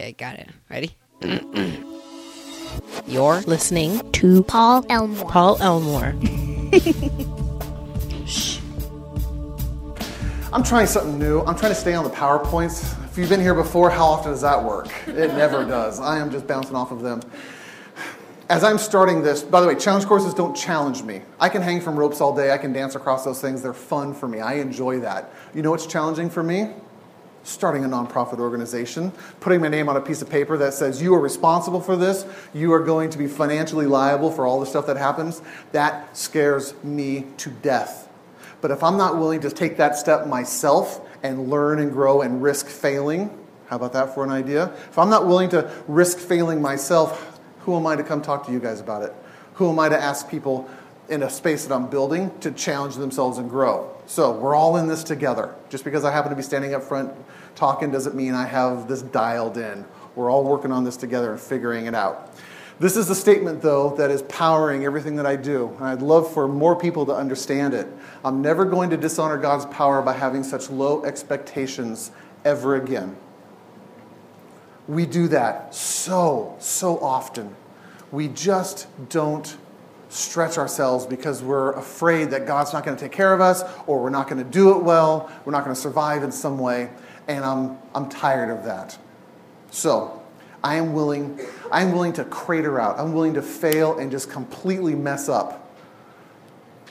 Okay, got it. Ready? You're Listening to Paul Elmore. Paul Elmore. I'm trying something new. I'm trying to stay on the PowerPoints. If you've been here before, how often does that work? It never does. I am just bouncing off of them. As I'm starting this, by the way, challenge courses don't challenge me. I can hang from ropes all day. I can dance across those things. They're fun for me. I enjoy that. You know what's challenging for me? Starting a nonprofit organization, putting my name on a piece of paper that says you are responsible for this, you are going to be financially liable for all the stuff that happens. That scares me to death. But if I'm not willing to take that step myself and learn and grow and risk failing, how about that for an idea? If I'm not willing to risk failing myself, who am I to come talk to you guys about it? Who am I to ask people in a space that I'm building to challenge themselves and grow? So we're all in this together. Just because I happen to be standing up front talking doesn't mean I have this dialed in. We're all working on this together and figuring it out. This is a statement, though, that is powering everything that I do. And I'd love for more people to understand it. I'm never going to dishonor God's power by having such low expectations ever again. We do that so, so often. We just don't stretch ourselves because we're afraid that God's not going to take care of us or we're not going to do it well, we're not going to survive in some way, and I'm, I'm tired of that. So, I am willing I am willing to crater out. I'm willing to fail and just completely mess up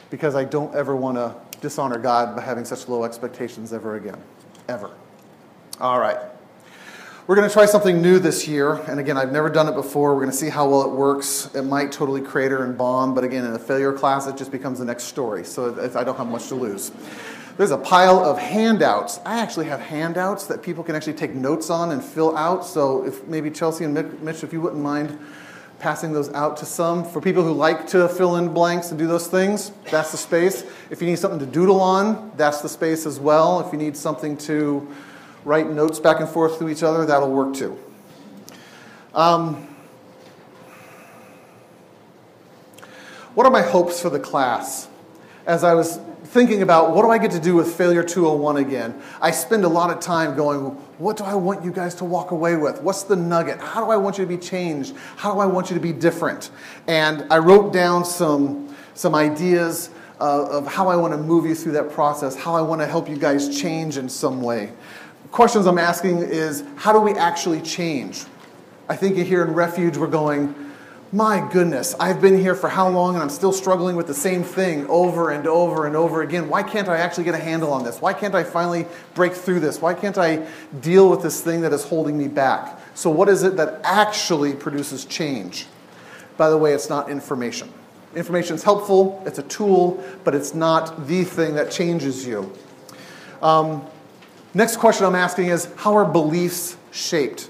because I don't ever want to dishonor God by having such low expectations ever again. Ever. All right. We're going to try something new this year. And again, I've never done it before. We're going to see how well it works. It might totally crater and bomb, but again, in a failure class, it just becomes the next story. So I don't have much to lose. There's a pile of handouts. I actually have handouts that people can actually take notes on and fill out. So if maybe Chelsea and Mitch, if you wouldn't mind passing those out to some. For people who like to fill in blanks and do those things, that's the space. If you need something to doodle on, that's the space as well. If you need something to write notes back and forth to each other, that'll work too. Um, what are my hopes for the class? As I was thinking about what do I get to do with Failure 201 again, I spend a lot of time going, what do I want you guys to walk away with? What's the nugget? How do I want you to be changed? How do I want you to be different? And I wrote down some, some ideas uh, of how I want to move you through that process, how I want to help you guys change in some way questions I'm asking is how do we actually change? I think here in Refuge we're going, my goodness, I've been here for how long and I'm still struggling with the same thing over and over and over again. Why can't I actually get a handle on this? Why can't I finally break through this? Why can't I deal with this thing that is holding me back? So, what is it that actually produces change? By the way, it's not information. Information is helpful, it's a tool, but it's not the thing that changes you. Um, Next question I'm asking is how are beliefs shaped?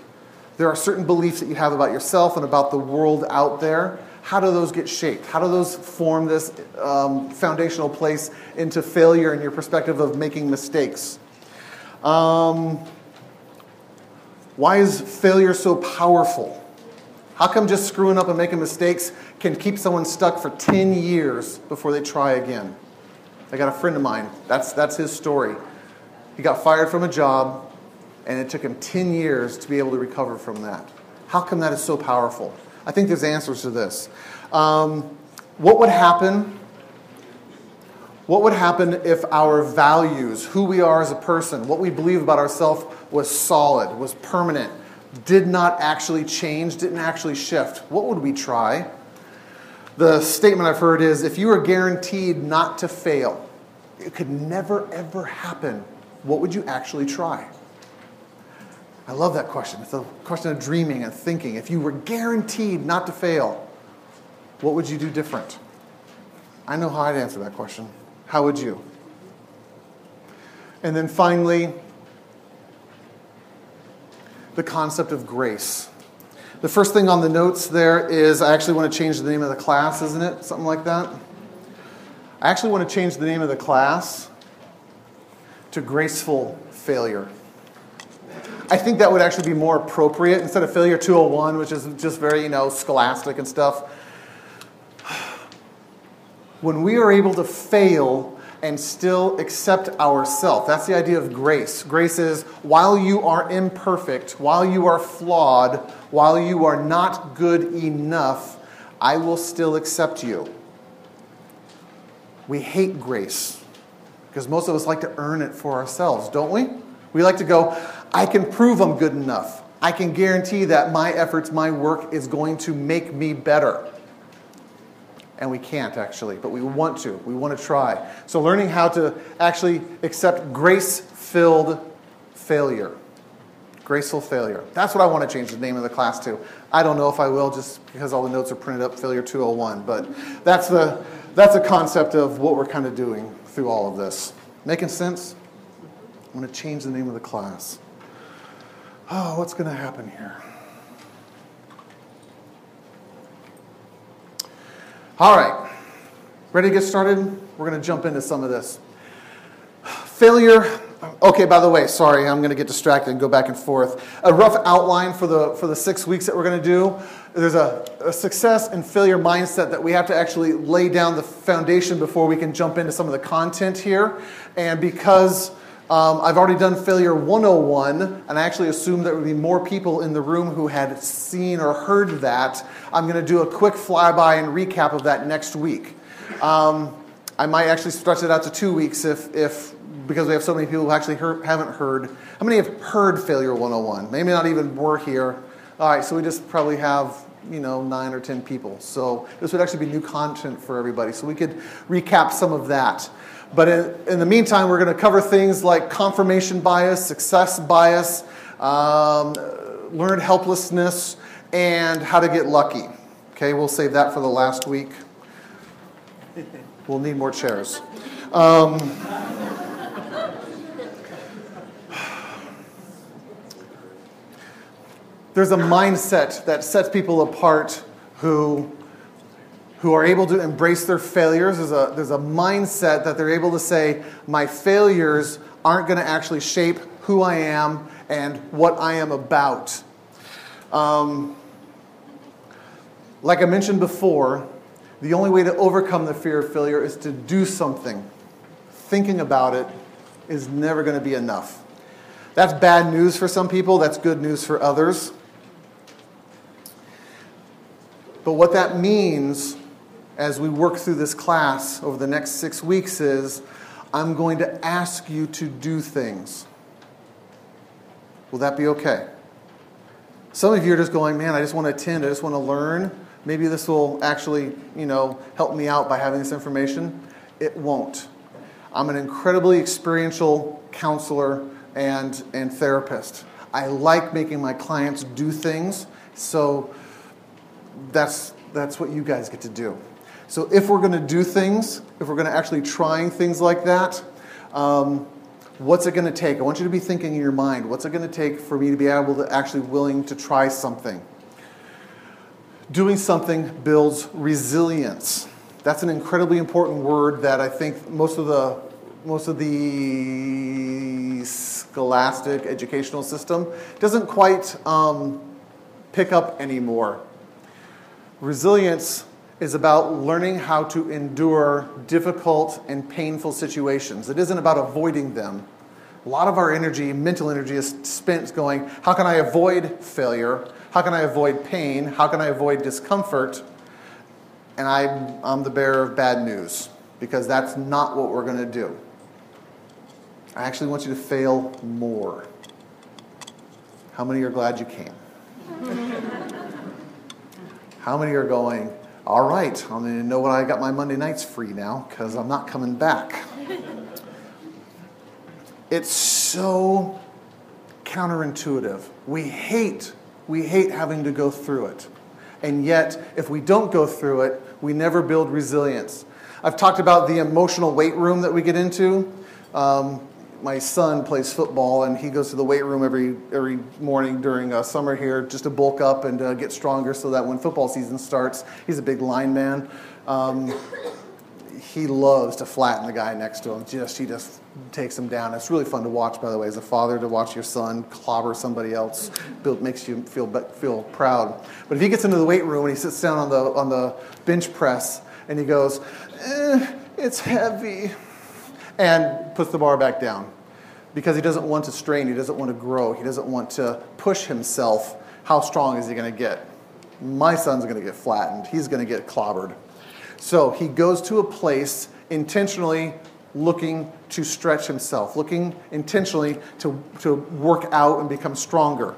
There are certain beliefs that you have about yourself and about the world out there. How do those get shaped? How do those form this um, foundational place into failure in your perspective of making mistakes? Um, why is failure so powerful? How come just screwing up and making mistakes can keep someone stuck for 10 years before they try again? I got a friend of mine, that's, that's his story. He got fired from a job, and it took him 10 years to be able to recover from that. How come that is so powerful? I think there's answers to this. Um, what would happen? What would happen if our values, who we are as a person, what we believe about ourselves was solid, was permanent, did not actually change, didn't actually shift? What would we try? The statement I've heard is if you were guaranteed not to fail, it could never ever happen what would you actually try? I love that question. It's a question of dreaming and thinking. If you were guaranteed not to fail, what would you do different? I know how I'd answer that question. How would you? And then finally, the concept of grace. The first thing on the notes there is I actually want to change the name of the class, isn't it? Something like that. I actually want to change the name of the class to graceful failure. I think that would actually be more appropriate instead of failure 201, which is just very, you know, scholastic and stuff. When we are able to fail and still accept ourselves. That's the idea of grace. Grace is while you are imperfect, while you are flawed, while you are not good enough, I will still accept you. We hate grace because most of us like to earn it for ourselves, don't we? We like to go, I can prove I'm good enough. I can guarantee that my efforts, my work is going to make me better. And we can't actually, but we want to. We want to try. So, learning how to actually accept grace filled failure. Graceful failure. That's what I want to change the name of the class to. I don't know if I will just because all the notes are printed up, Failure 201, but that's the, that's a concept of what we're kind of doing through all of this. Making sense? I'm going to change the name of the class. Oh, what's going to happen here? All right. Ready to get started? We're going to jump into some of this. Failure. Okay, by the way, sorry, I'm going to get distracted and go back and forth. A rough outline for the, for the six weeks that we're going to do. There's a, a success and failure mindset that we have to actually lay down the foundation before we can jump into some of the content here. And because um, I've already done Failure 101, and I actually assumed there would be more people in the room who had seen or heard that. I'm going to do a quick flyby and recap of that next week. Um, I might actually stretch it out to two weeks if, if because we have so many people who actually haven't heard. How many have heard Failure 101? Maybe not even were here. All right, so we just probably have you know nine or ten people. So this would actually be new content for everybody. So we could recap some of that. But in, in the meantime, we're going to cover things like confirmation bias, success bias, um, learned helplessness, and how to get lucky. Okay, we'll save that for the last week. We'll need more chairs. Um, there's a mindset that sets people apart who who are able to embrace their failures. There's a, there's a mindset that they're able to say, my failures aren't going to actually shape who I am and what I am about. Um, like I mentioned before, the only way to overcome the fear of failure is to do something. Thinking about it is never going to be enough. That's bad news for some people, that's good news for others. But what that means as we work through this class over the next six weeks is I'm going to ask you to do things. Will that be okay? Some of you are just going, man, I just want to attend, I just want to learn. Maybe this will actually, you know, help me out by having this information. It won't. I'm an incredibly experiential counselor and, and therapist. I like making my clients do things, so that's, that's what you guys get to do. So if we're going to do things, if we're going to actually trying things like that, um, what's it going to take? I want you to be thinking in your mind, what's it going to take for me to be able to actually willing to try something? Doing something builds resilience. That's an incredibly important word that I think most of the most of the scholastic educational system doesn't quite um, pick up anymore. Resilience is about learning how to endure difficult and painful situations. It isn't about avoiding them. A lot of our energy, mental energy, is spent going, how can I avoid failure? How can I avoid pain? How can I avoid discomfort? And I, I'm the bearer of bad news because that's not what we're going to do. I actually want you to fail more. How many are glad you came? How many are going, all right, I'm going to know what I got my Monday nights free now because I'm not coming back. it's so counterintuitive. We hate, we hate having to go through it. And yet, if we don't go through it, we never build resilience. I've talked about the emotional weight room that we get into. Um, my son plays football and he goes to the weight room every every morning during uh, summer here just to bulk up and uh, get stronger so that when football season starts he's a big line man. Um, he loves to flatten the guy next to him. Just he just takes him down. It's really fun to watch by the way as a father to watch your son clobber somebody else build, makes you feel feel proud. But if he gets into the weight room and he sits down on the on the bench press and he goes eh, it's heavy and puts the bar back down because he doesn't want to strain, he doesn't want to grow, he doesn't want to push himself. How strong is he going to get? My son's going to get flattened, he's going to get clobbered. So he goes to a place intentionally looking to stretch himself, looking intentionally to, to work out and become stronger.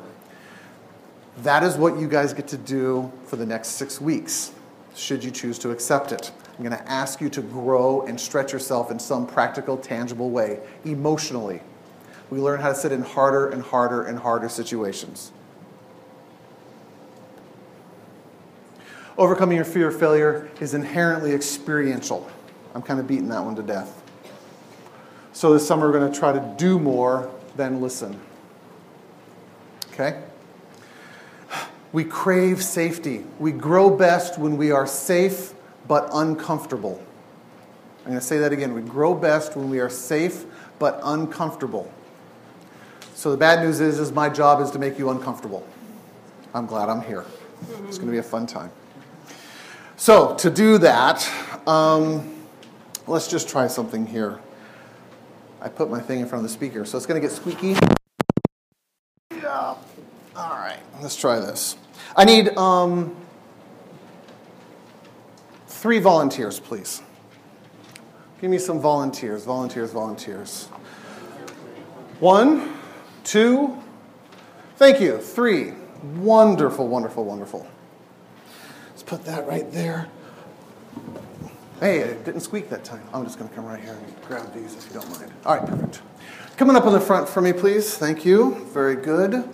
That is what you guys get to do for the next six weeks, should you choose to accept it. I'm going to ask you to grow and stretch yourself in some practical, tangible way, emotionally. We learn how to sit in harder and harder and harder situations. Overcoming your fear of failure is inherently experiential. I'm kind of beating that one to death. So this summer, we're going to try to do more than listen. Okay? We crave safety. We grow best when we are safe but uncomfortable. I'm going to say that again. We grow best when we are safe but uncomfortable. So the bad news is, is my job is to make you uncomfortable. I'm glad I'm here. It's going to be a fun time. So to do that, um, let's just try something here. I put my thing in front of the speaker, so it's going to get squeaky. Yeah. All right, let's try this. I need um, three volunteers, please. Give me some volunteers, volunteers, volunteers. One, two, thank you, three. Wonderful, wonderful, wonderful. Let's put that right there. Hey, it didn't squeak that time. I'm just going to come right here and grab these if you don't mind. All right, perfect. Coming up on the front for me, please. Thank you. Very good.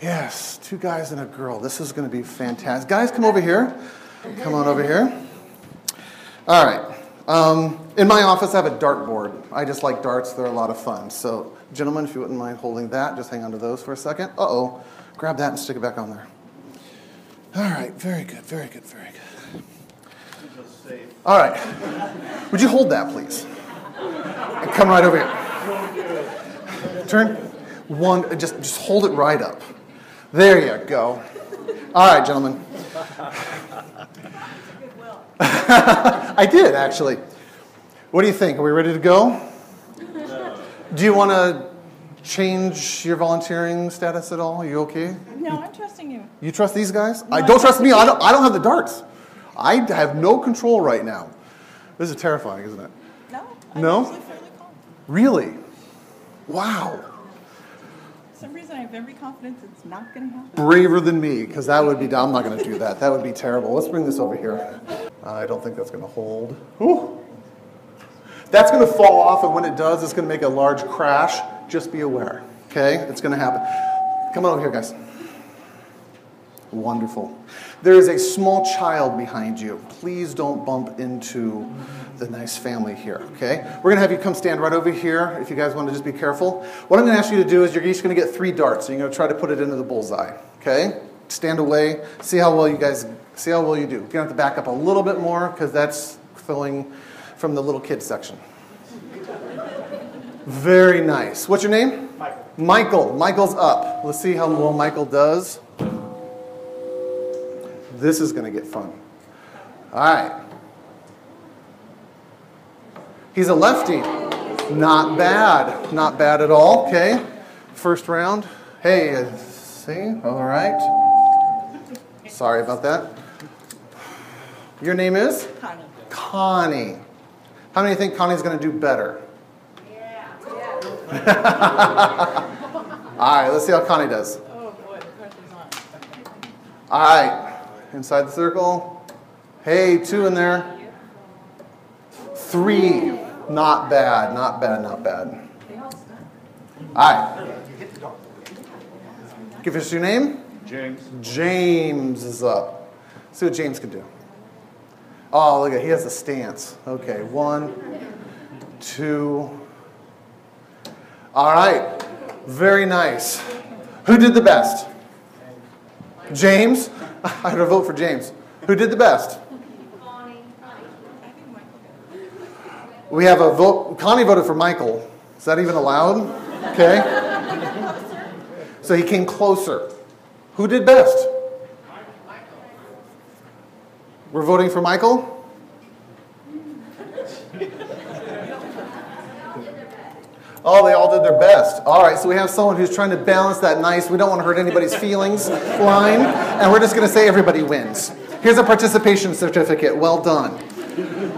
Yes, two guys and a girl. This is going to be fantastic. Guys, come over here. Come on over here. All right. Um, in my office, I have a dartboard. I just like darts, they're a lot of fun. So, gentlemen, if you wouldn't mind holding that, just hang on to those for a second. Uh oh. Grab that and stick it back on there. All right, very good, very good, very good. All right. Would you hold that, please? And come right over here. Turn one, just, just hold it right up. There you go. All right, gentlemen. I did, actually. What do you think? Are we ready to go? Do you want to change your volunteering status at all? Are you okay? No, I'm trusting you. You trust these guys? I don't trust me. I don't, I don't have the darts. I have no control right now. This is terrifying, isn't it? No. I'm No? actually fairly calm. Really? Wow. For some reason, I have every confidence it's not going to happen. Braver than me, because that would be, I'm not going to do that. That would be terrible. Let's bring this over here. I don't think that's going to hold. That's going to fall off, and when it does, it's going to make a large crash. Just be aware, okay? It's going to happen. Come on over here, guys. Wonderful. There is a small child behind you. Please don't bump into the nice family here, okay? We're going to have you come stand right over here if you guys want to just be careful. What I'm going to ask you to do is you're each going to get three darts, and you're going to try to put it into the bullseye, okay? Stand away. See how well you guys, see how well you do. You're going to have to back up a little bit more because that's filling from the little kids section. Very nice. What's your name? Michael. Michael. Michael's up. Let's see how well Michael does. This is going to get fun. All right. He's a lefty. Not bad. Not bad at all. Okay. First round. Hey, uh, see? All right. Sorry about that. Your name is? Connie. Connie. How many think Connie's going to do better? Yeah. All right, let's see how Connie does. Oh boy, the pressure's on. All right, inside the circle. Hey, two in there. Three. Not bad, not bad, not bad. All right. Give us your name. James. James is up. See what James can do. Oh, look at he has a stance. Okay, one, two. All right, very nice. Who did the best? James. I to vote for James. Who did the best? We have a vote. Connie voted for Michael. Is that even allowed? Okay. So he came closer. Who did best? We're voting for Michael? Oh, they all did their best. All right, so we have someone who's trying to balance that nice, we don't want to hurt anybody's feelings line, and we're just going to say everybody wins. Here's a participation certificate. Well done.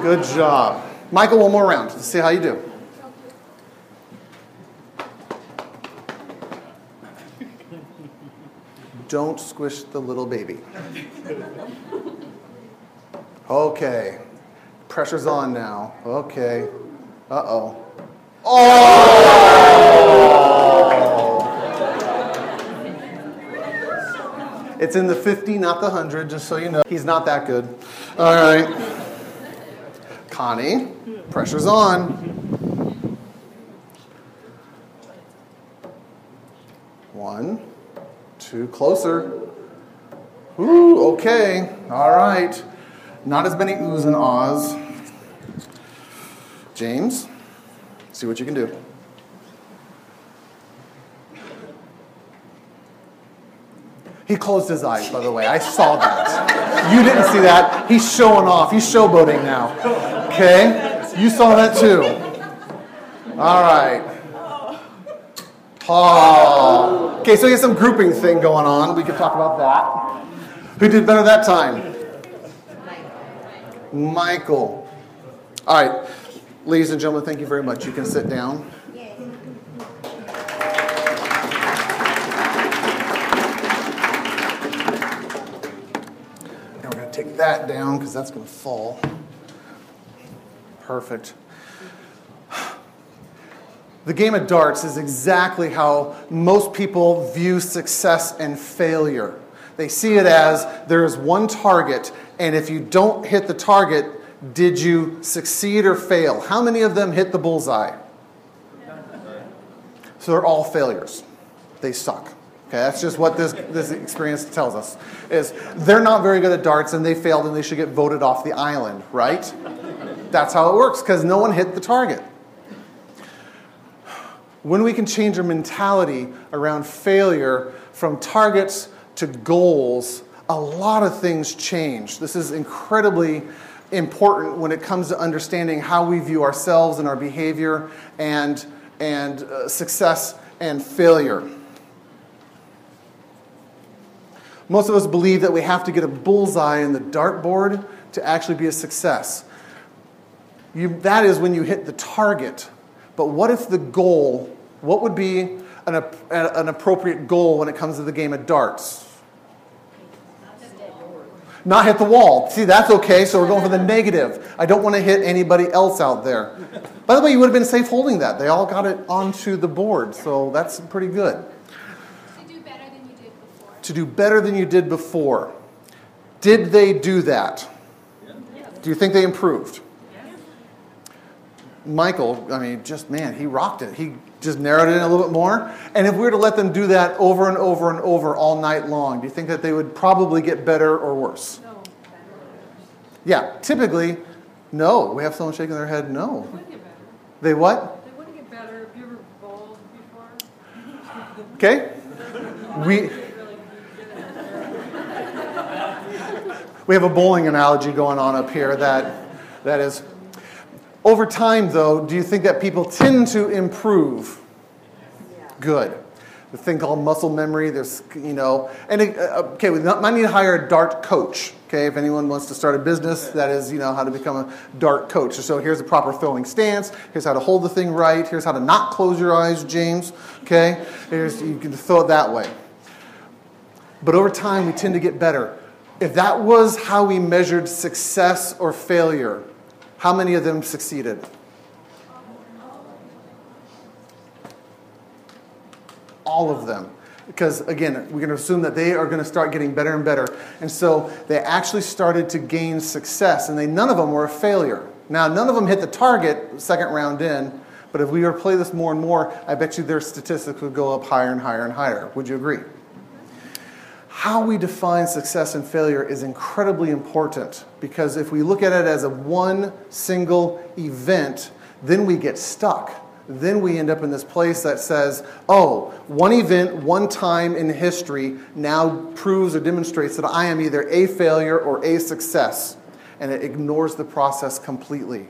Good job. Michael, one more round. Let's see how you do. Don't squish the little baby. Okay. Pressure's on now. Okay. Uh oh. Oh! It's in the 50, not the 100, just so you know. He's not that good. All right. Connie, pressure's on. One, two, closer. Ooh, okay. All right. Not as many oohs and ahs. James, see what you can do. He closed his eyes, by the way. I saw that. You didn't see that. He's showing off. He's showboating now. Okay? You saw that too. All right. Oh. Okay, so here's some grouping thing going on. We could talk about that. Who did better that time? Michael. All right. Ladies and gentlemen, thank you very much. You can sit down. Now we're going to take that down because that's going to fall. Perfect. The game of darts is exactly how most people view success and failure. They see it as there is one target, and if you don't hit the target, did you succeed or fail? How many of them hit the bullseye? So they're all failures. They suck. Okay, that's just what this, this experience tells us. Is they're not very good at darts and they failed and they should get voted off the island, right? That's how it works, because no one hit the target. When we can change our mentality around failure from targets to goals, a lot of things change. This is incredibly important when it comes to understanding how we view ourselves and our behavior and, and uh, success and failure. Most of us believe that we have to get a bullseye in the dartboard to actually be a success. You, that is when you hit the target. But what if the goal, what would be an, an appropriate goal when it comes to the game of darts? Not hit the wall. See, that's okay, so we're going for the negative. I don't want to hit anybody else out there. By the way, you would have been safe holding that. They all got it onto the board, so that's pretty good. To do better than you did before. To do better than you did before. Did they do that? Do you think they improved? Michael, I mean, just man, he rocked it. He just narrowed it in a little bit more. And if we were to let them do that over and over and over all night long, do you think that they would probably get better or worse? No. Yeah, typically, no. We have someone shaking their head, no. They wouldn't get better. They what? They wouldn't get better. Have you ever bowled before? Okay? We, Really good at it. we have a bowling analogy going on up here that, that is. Over time, though, do you think that people tend to improve? Yeah. Good. The thing called muscle memory, there's, you know, and it, uh, okay, we might need to hire a dart coach, okay, if anyone wants to start a business, that is, you know, how to become a dart coach. So here's a proper throwing stance, here's how to hold the thing right, here's how to not close your eyes, James, okay? Here's, you can throw it that way. But over time, we tend to get better. If that was how we measured success or failure, how many of them succeeded? All of them. Because again, we're going to assume that they are going to start getting better and better. And so they actually started to gain success, and they, none of them were a failure. Now, none of them hit the target second round in, but if we were to play this more and more, I bet you their statistics would go up higher and higher and higher. Would you agree? How we define success and failure is incredibly important because if we look at it as a one single event, then we get stuck. Then we end up in this place that says, oh, one event, one time in history now proves or demonstrates that I am either a failure or a success. And it ignores the process completely.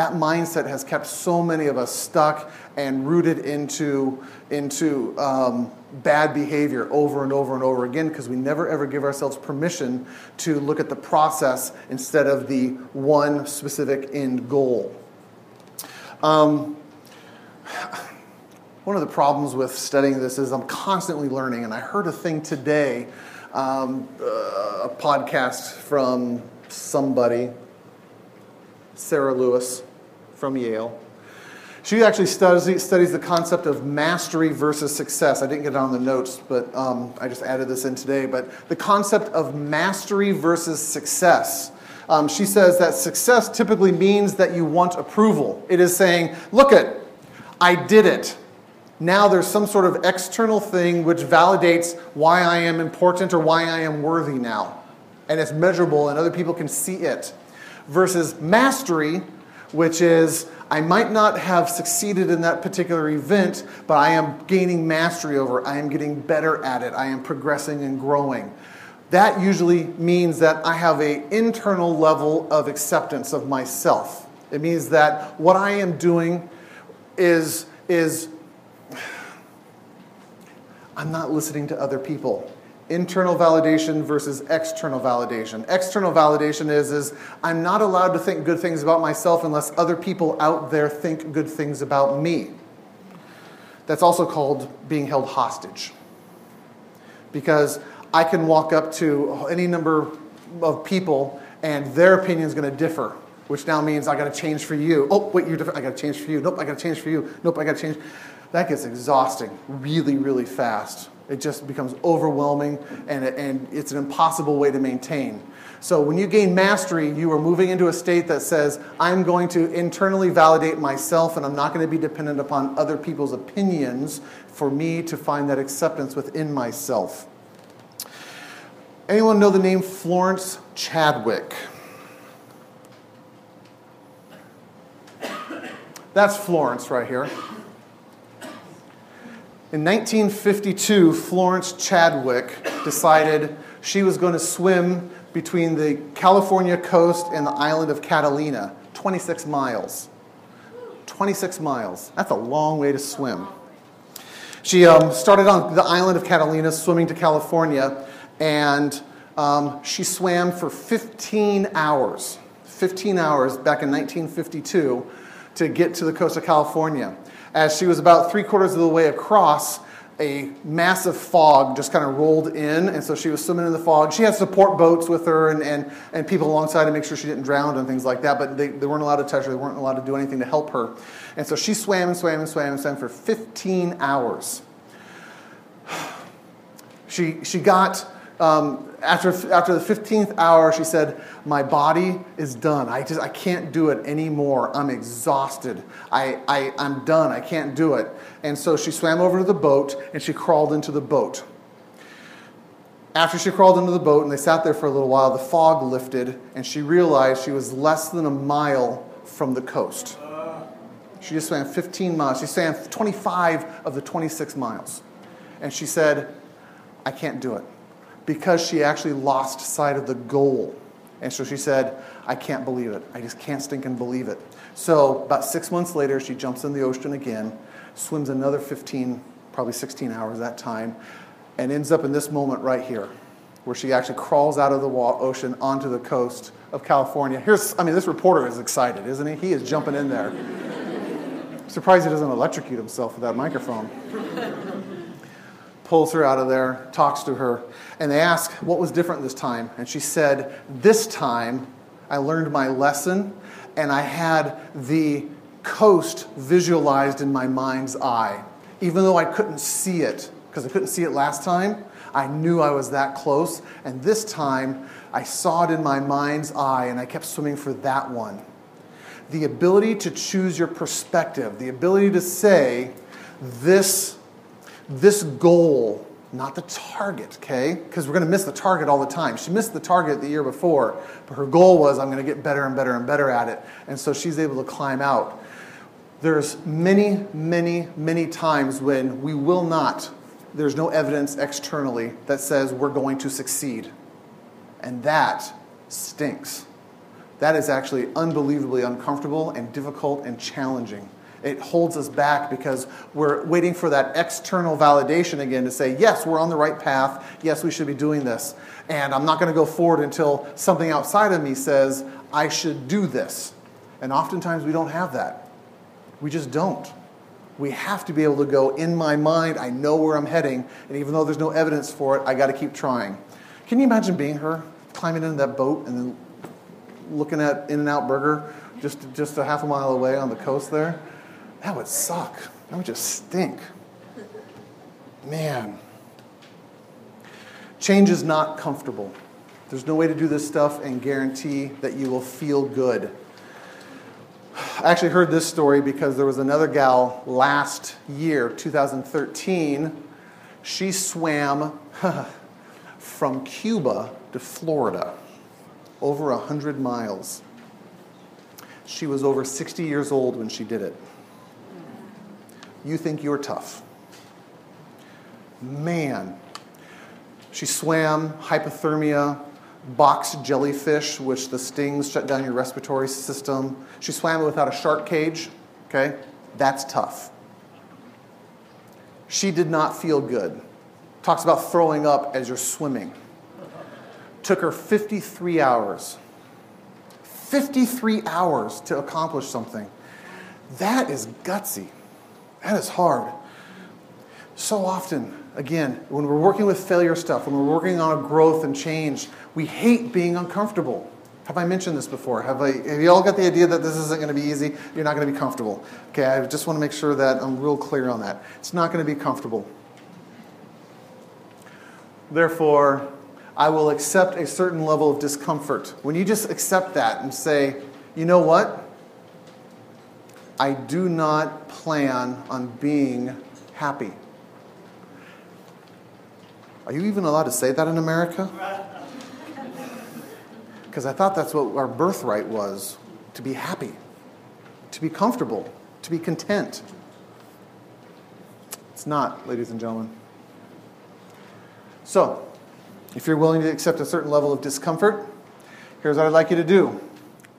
That mindset has kept so many of us stuck and rooted into, into um, bad behavior over and over and over again because we never ever give ourselves permission to look at the process instead of the one specific end goal. Um, one of the problems with studying this is I'm constantly learning, and I heard a thing today, um, uh, a podcast from somebody, Sarah Lewis from Yale. She actually studies, studies the concept of mastery versus success. I didn't get it on the notes, but um, I just added this in today. But the concept of mastery versus success. Um, she says that success typically means that you want approval. It is saying, look at, I did it. Now there's some sort of external thing which validates why I am important or why I am worthy now. And it's measurable and other people can see it. Versus mastery, which is I might not have succeeded in that particular event, but I am gaining mastery over it. I am getting better at it. I am progressing and growing. That usually means that I have an internal level of acceptance of myself. It means that what I am doing is, is I'm not listening to other people internal validation versus external validation. External validation is, is I'm not allowed to think good things about myself unless other people out there think good things about me. That's also called being held hostage. Because I can walk up to any number of people and their opinion is going to differ, which now means I got to change for you. Oh, wait, you're different. I got to change for you. Nope, I got to change for you. Nope, I got to change. That gets exhausting really, really fast. It just becomes overwhelming and, and it's an impossible way to maintain. So when you gain mastery, you are moving into a state that says, I'm going to internally validate myself and I'm not going to be dependent upon other people's opinions for me to find that acceptance within myself. Anyone know the name Florence Chadwick? That's Florence right here. In 1952, Florence Chadwick decided she was going to swim between the California coast and the island of Catalina, 26 miles. 26 miles. That's a long way to swim. She um, started on the island of Catalina, swimming to California, and um, she swam for 15 hours. 15 hours back in 1952 to get to the coast of California as she was about three quarters of the way across, a massive fog just kind of rolled in, and so she was swimming in the fog. She had support boats with her and, and, and people alongside to make sure she didn't drown and things like that, but they, they weren't allowed to touch her, they weren't allowed to do anything to help her. And so she swam and swam and swam and swam for 15 hours. She, she got um, after, after the 15th hour, she said, My body is done. I, just, I can't do it anymore. I'm exhausted. I, I, I'm done. I can't do it. And so she swam over to the boat and she crawled into the boat. After she crawled into the boat and they sat there for a little while, the fog lifted and she realized she was less than a mile from the coast. She just swam 15 miles. She swam 25 of the 26 miles. And she said, I can't do it because she actually lost sight of the goal. And so she said, I can't believe it. I just can't stink and believe it. So about six months later, she jumps in the ocean again, swims another 15, probably 16 hours that time, and ends up in this moment right here, where she actually crawls out of the ocean onto the coast of California. Here's, I mean, this reporter is excited, isn't he? He is jumping in there. Surprised he doesn't electrocute himself with that microphone pulls her out of there, talks to her, and they ask what was different this time. And she said, This time I learned my lesson and I had the coast visualized in my mind's eye. Even though I couldn't see it, because I couldn't see it last time, I knew I was that close. And this time I saw it in my mind's eye and I kept swimming for that one. The ability to choose your perspective, the ability to say, This this goal, not the target, okay? Because we're going to miss the target all the time. She missed the target the year before, but her goal was, I'm going to get better and better and better at it. And so she's able to climb out. There's many, many, many times when we will not, there's no evidence externally that says we're going to succeed. And that stinks that is actually unbelievably uncomfortable and difficult and challenging. It holds us back because we're waiting for that external validation again to say, yes, we're on the right path. Yes, we should be doing this. And I'm not going to go forward until something outside of me says, I should do this. And oftentimes we don't have that. We just don't. We have to be able to go, in my mind, I know where I'm heading. And even though there's no evidence for it, I got to keep trying. Can you imagine being her, climbing into that boat and then looking at In N Out Burger just, just a half a mile away on the coast there? That would suck. That would just stink. Man. Change is not comfortable. There's no way to do this stuff and guarantee that you will feel good. I actually heard this story because there was another gal last year, 2013. She swam from Cuba to Florida, over 100 miles. She was over 60 years old when she did it. You think you're tough. Man. She swam, hypothermia, boxed jellyfish, which the stings shut down your respiratory system. She swam without a shark cage. Okay? That's tough. She did not feel good. Talks about throwing up as you're swimming. Took her 53 hours. 53 hours to accomplish something. That is gutsy. That is hard. So often, again, when we're working with failure stuff, when we're working on growth and change, we hate being uncomfortable. Have I mentioned this before? Have, I, have you all got the idea that this isn't going to be easy? You're not going to be comfortable. Okay, I just want to make sure that I'm real clear on that. It's not going to be comfortable. Therefore, I will accept a certain level of discomfort. When you just accept that and say, you know what? I do not plan on being happy. Are you even allowed to say that in America? Because I thought that's what our birthright was to be happy, to be comfortable, to be content. It's not, ladies and gentlemen. So, if you're willing to accept a certain level of discomfort, here's what I'd like you to do.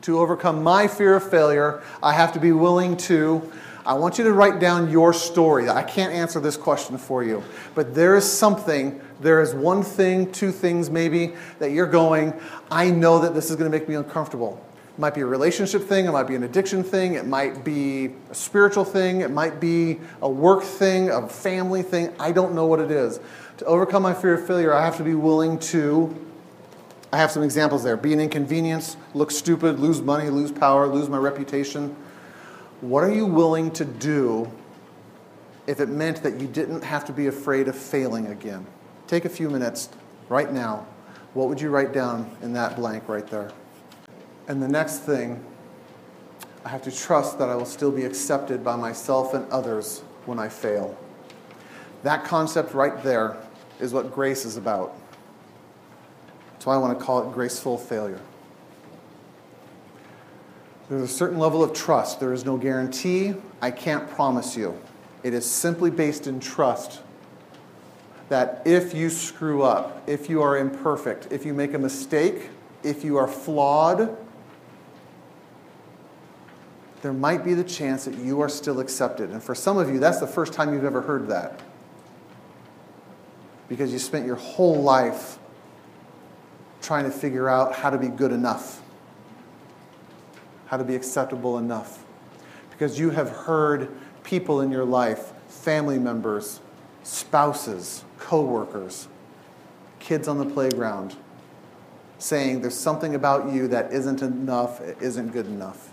To overcome my fear of failure, I have to be willing to. I want you to write down your story. I can't answer this question for you, but there is something, there is one thing, two things maybe, that you're going, I know that this is going to make me uncomfortable. It might be a relationship thing, it might be an addiction thing, it might be a spiritual thing, it might be a work thing, a family thing. I don't know what it is. To overcome my fear of failure, I have to be willing to. I have some examples there. Be an inconvenience, look stupid, lose money, lose power, lose my reputation. What are you willing to do if it meant that you didn't have to be afraid of failing again? Take a few minutes right now. What would you write down in that blank right there? And the next thing, I have to trust that I will still be accepted by myself and others when I fail. That concept right there is what grace is about. That's why I want to call it graceful failure. There's a certain level of trust. There is no guarantee. I can't promise you. It is simply based in trust that if you screw up, if you are imperfect, if you make a mistake, if you are flawed, there might be the chance that you are still accepted. And for some of you, that's the first time you've ever heard that. Because you spent your whole life trying to figure out how to be good enough, how to be acceptable enough. Because you have heard people in your life, family members, spouses, coworkers, kids on the playground, saying there's something about you that isn't enough, isn't good enough.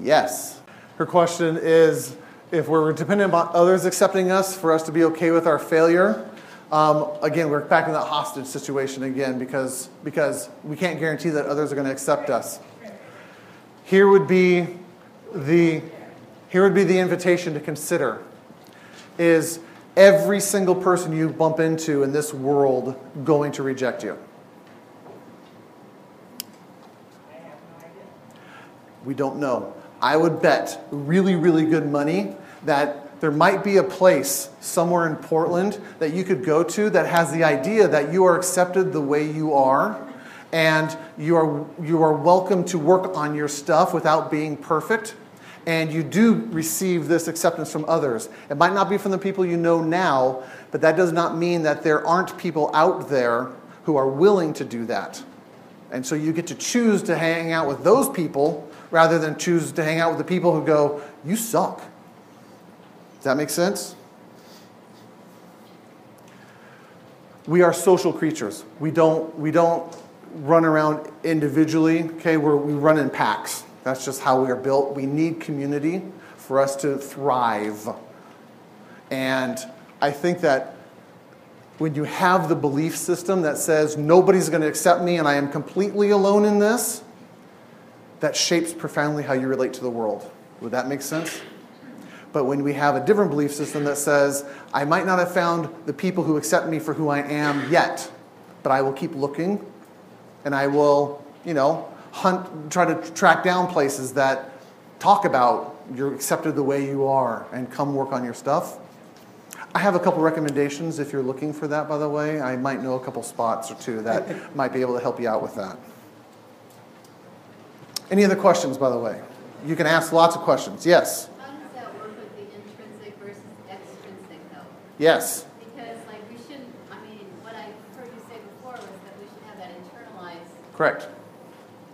Yes. Her question is if we're dependent on others accepting us for us to be okay with our failure, um, again, we're back in that hostage situation again because, because we can't guarantee that others are going to accept us. Here would be the here would be the invitation to consider is every single person you bump into in this world going to reject you? We don't know. I would bet really, really good money that there might be a place somewhere in Portland that you could go to that has the idea that you are accepted the way you are And you are, you are welcome to work on your stuff without being perfect. And you do receive this acceptance from others. It might not be from the people you know now, but that does not mean that there aren't people out there who are willing to do that. And so you get to choose to hang out with those people rather than choose to hang out with the people who go, You suck. That make sense? We are social creatures. We don't, we don't run around individually, okay? We're, we run in packs. That's just how we are built. We need community for us to thrive. And I think that when you have the belief system that says nobody's going to accept me and I am completely alone in this, that shapes profoundly how you relate to the world. Would that make sense? But when we have a different belief system that says, I might not have found the people who accept me for who I am yet, but I will keep looking and I will, you know, hunt, try to track down places that talk about you're accepted the way you are and come work on your stuff. I have a couple recommendations if you're looking for that, by the way. I might know a couple spots or two that might be able to help you out with that. Any other questions, by the way? You can ask lots of questions. Yes? Yes. Because like we shouldn't, I mean, what I heard you say before was that we should have that internalized, Correct.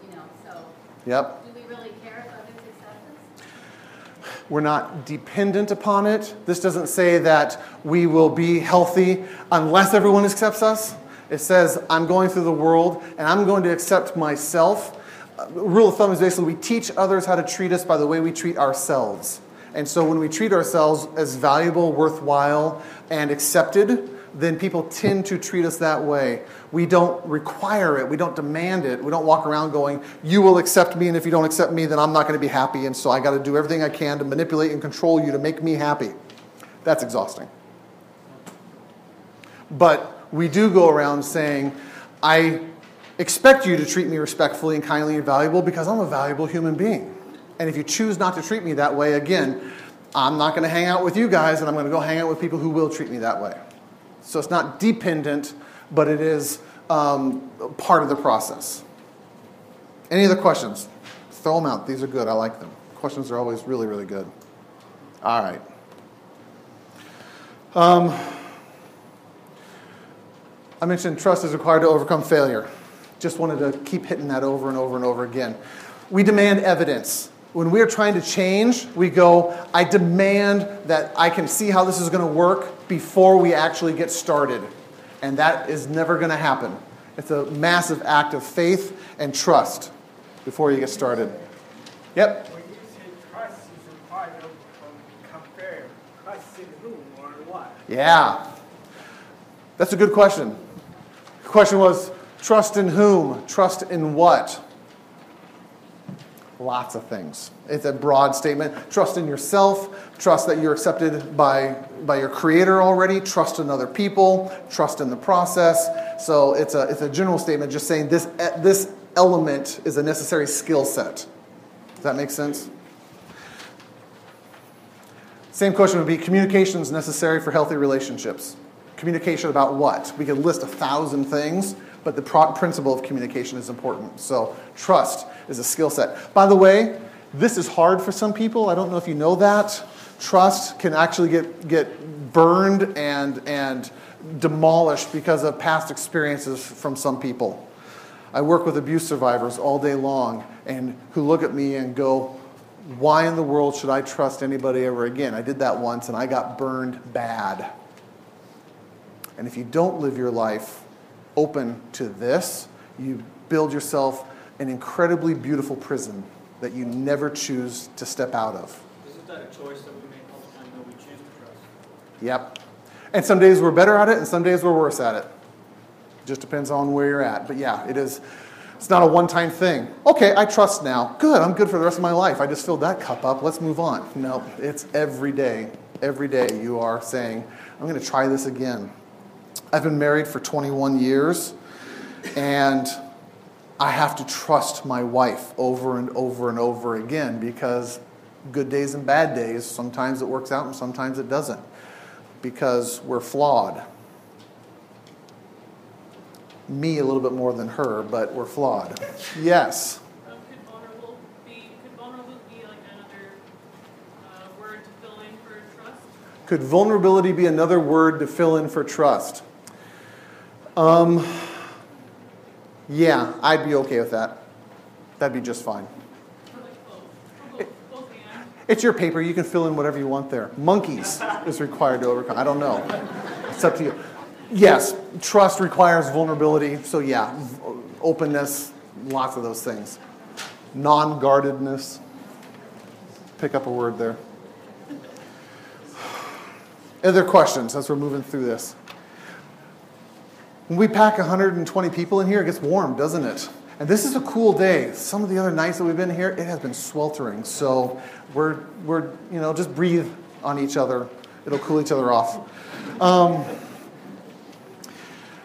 you know, so Yep. do we really care if others accept us? We're not dependent upon it. This doesn't say that we will be healthy unless everyone accepts us. It says, I'm going through the world and I'm going to accept myself. Uh, rule of thumb is basically we teach others how to treat us by the way we treat ourselves. And so when we treat ourselves as valuable, worthwhile, and accepted, then people tend to treat us that way. We don't require it, we don't demand it. We don't walk around going, You will accept me, and if you don't accept me, then I'm not going to be happy, and so I got to do everything I can to manipulate and control you to make me happy. That's exhausting. But we do go around saying, I expect you to treat me respectfully and kindly and valuable because I'm a valuable human being. And if you choose not to treat me that way, again, I'm not going to hang out with you guys, and I'm going to go hang out with people who will treat me that way. So it's not dependent, but it is um, part of the process. Any other questions? Throw them out. These are good. I like them. Questions are always really, really good. All right. Um, I mentioned trust is required to overcome failure. Just wanted to keep hitting that over and over and over again. We demand evidence. When we're trying to change, we go, I demand that I can see how this is going to work before we actually get started. And that is never going to happen. It's a massive act of faith and trust before you get started. Yep. When you say trust is required to compare trust in whom or what? Yeah. That's a good question. The question was trust in whom? Trust in what? Lots of things. It's a broad statement. Trust in yourself, trust that you're accepted by, by your creator already, trust in other people, trust in the process. So it's a, it's a general statement just saying this, this element is a necessary skill set. Does that make sense? Same question would be communication is necessary for healthy relationships. Communication about what? We could list a thousand things, but the principle of communication is important. So, trust is a skill set. By the way, this is hard for some people. I don't know if you know that. Trust can actually get, get burned and, and demolished because of past experiences from some people. I work with abuse survivors all day long and who look at me and go, Why in the world should I trust anybody ever again? I did that once and I got burned bad. And if you don't live your life open to this, you build yourself an incredibly beautiful prison that you never choose to step out of. Isn't that a choice that we make all the time that we choose to trust? Yep. And some days we're better at it, and some days we're worse at it. Just depends on where you're at. But yeah, it is. It's not a one-time thing. Okay, I trust now. Good. I'm good for the rest of my life. I just filled that cup up. Let's move on. No, it's every day. Every day you are saying, I'm going to try this again. I've been married for 21 years, and I have to trust my wife over and over and over again because good days and bad days, sometimes it works out and sometimes it doesn't because we're flawed. me a little bit more than her, but we're flawed. Yes. Um, could vulnerable be, could vulnerable be like another uh, word to fill in for trust? Could vulnerability be another word to fill in for trust? Um, yeah, I'd be okay with that. That'd be just fine. It's your paper. You can fill in whatever you want there. Monkeys is required to overcome. I don't know. It's up to you. Yes, trust requires vulnerability. So, yeah, openness, lots of those things. Non guardedness. Pick up a word there. Other questions as we're moving through this? When we pack 120 people in here, it gets warm, doesn't it? And this is a cool day. Some of the other nights that we've been here, it has been sweltering. So we're, we're you know, just breathe on each other. It'll cool each other off. Um,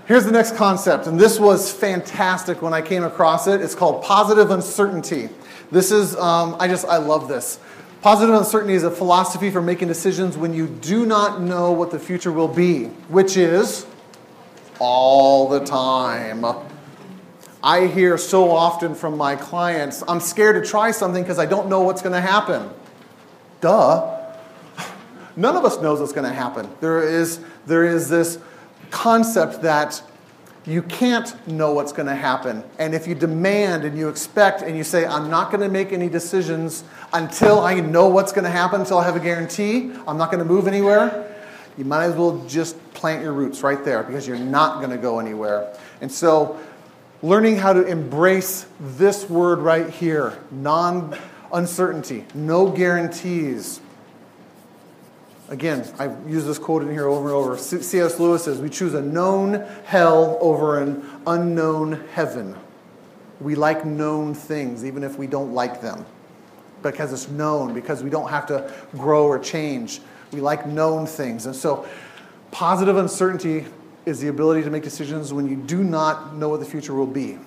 here's the next concept, and this was fantastic when I came across it. It's called positive uncertainty. This is, um, I just, I love this. Positive uncertainty is a philosophy for making decisions when you do not know what the future will be, which is all the time. I hear so often from my clients, I'm scared to try something because I don't know what's going to happen. Duh. None of us knows what's going to happen. There is, there is this concept that you can't know what's going to happen. And if you demand and you expect and you say, I'm not going to make any decisions until I know what's going to happen, until I have a guarantee, I'm not going to move anywhere, you might as well just plant your roots right there because you're not going to go anywhere. And so, learning how to embrace this word right here non uncertainty, no guarantees. Again, I've used this quote in here over and over. C.S. Lewis says, We choose a known hell over an unknown heaven. We like known things, even if we don't like them, because it's known, because we don't have to grow or change. We like known things. And so, positive uncertainty is the ability to make decisions when you do not know what the future will be.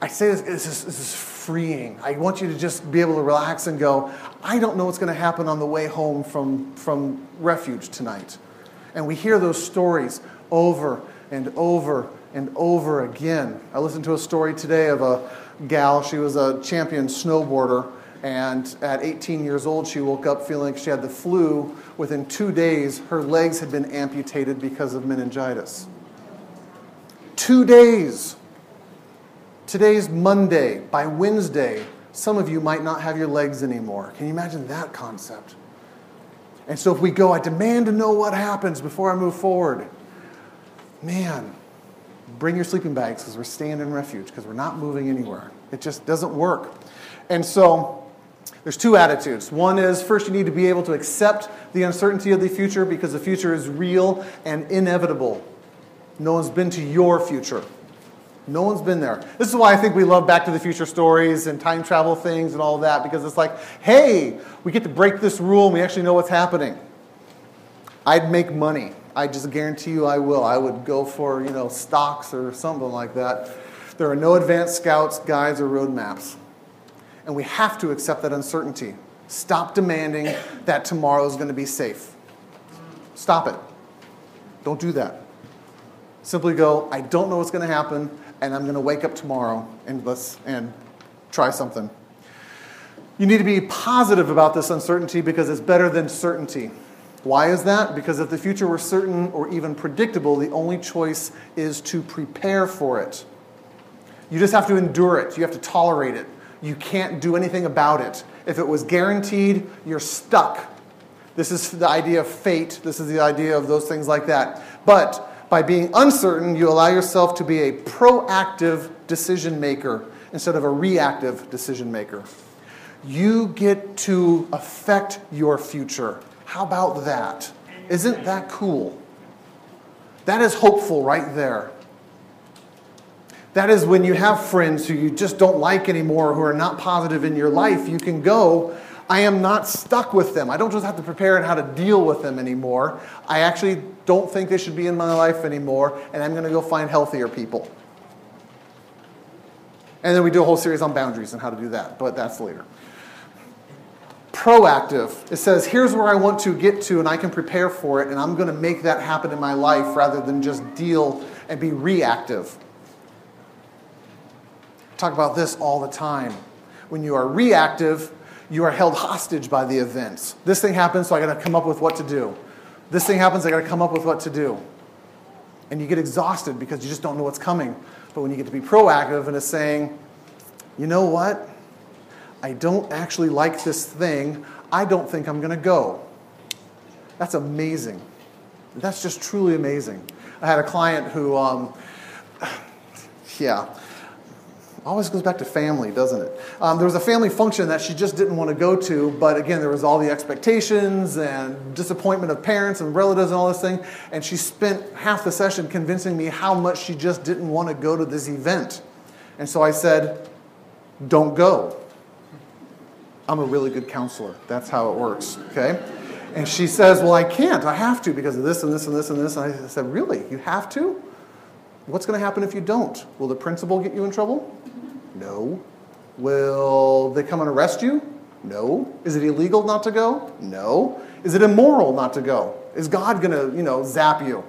I say this, this is, this is freeing. I want you to just be able to relax and go, I don't know what's going to happen on the way home from, from refuge tonight. And we hear those stories over and over and over again. I listened to a story today of a gal, she was a champion snowboarder, and at 18 years old, she woke up feeling like she had the flu. Within two days, her legs had been amputated because of meningitis. Two days. Today's Monday. By Wednesday, some of you might not have your legs anymore. Can you imagine that concept? And so if we go, I demand to know what happens before I move forward. Man, bring your sleeping bags because we're staying in refuge because we're not moving anywhere. It just doesn't work. And so there's two attitudes. One is first, you need to be able to accept the uncertainty of the future because the future is real and inevitable. No one's been to your future. No one's been there. This is why I think we love Back to the Future stories and time travel things and all that because it's like, hey, we get to break this rule and we actually know what's happening. I'd make money. I just guarantee you I will. I would go for, you know, stocks or something like that. There are no advanced scouts, guides, or roadmaps. And we have to accept that uncertainty. Stop demanding that tomorrow is going to be safe. Stop it. Don't do that. Simply go, I don't know what's going to happen, and I'm going to wake up tomorrow and let's and try something. You need to be positive about this uncertainty because it's better than certainty. Why is that? Because if the future were certain or even predictable, the only choice is to prepare for it. You just have to endure it. You have to tolerate it. You can't do anything about it. If it was guaranteed, you're stuck. This is the idea of fate. This is the idea of those things like that. But by being uncertain, you allow yourself to be a proactive decision maker instead of a reactive decision maker. You get to affect your future. How about that? Isn't that cool? That is hopeful right there. That is when you have friends who you just don't like anymore, who are not positive in your life, you can go, I am not stuck with them. I don't just have to prepare on how to deal with them anymore. I actually don't think they should be in my life anymore, and I'm going to go find healthier people. And then we do a whole series on boundaries and how to do that, but that's later. Proactive. It says, here's where I want to get to, and I can prepare for it, and I'm going to make that happen in my life rather than just deal and be reactive. Talk about this all the time. When you are reactive, you are held hostage by the events. This thing happens, so I got to come up with what to do. This thing happens, I got to come up with what to do. And you get exhausted because you just don't know what's coming. But when you get to be proactive and it's saying, you know what? I don't actually like this thing. I don't think I'm going to go. That's amazing. That's just truly amazing. I had a client who, um, yeah, always goes back to family, doesn't it? Um, there was a family function that she just didn't want to go to, but again, there was all the expectations and disappointment of parents and relatives and all this thing. And she spent half the session convincing me how much she just didn't want to go to this event. And so I said, Don't go. I'm a really good counselor. That's how it works, okay? And she says, Well, I can't. I have to because of this and this and this and this. And I said, Really? You have to? What's going to happen if you don't? Will the principal get you in trouble? No. Will they come and arrest you? No. Is it illegal not to go? No. Is it immoral not to go? Is God going to, you know, zap you?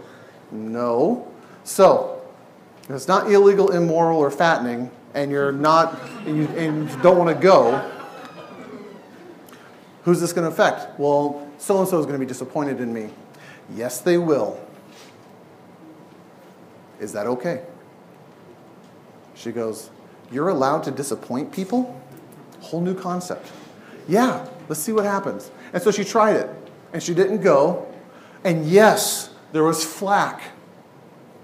No. So, if it's not illegal, immoral, or fattening, and you're not, and you, and you don't want to go, who's this going to affect? Well, so and so is going to be disappointed in me. Yes, they will. Is that okay? She goes, You're allowed to disappoint people? Whole new concept. Yeah, let's see what happens. And so she tried it, and she didn't go. And yes, there was flack.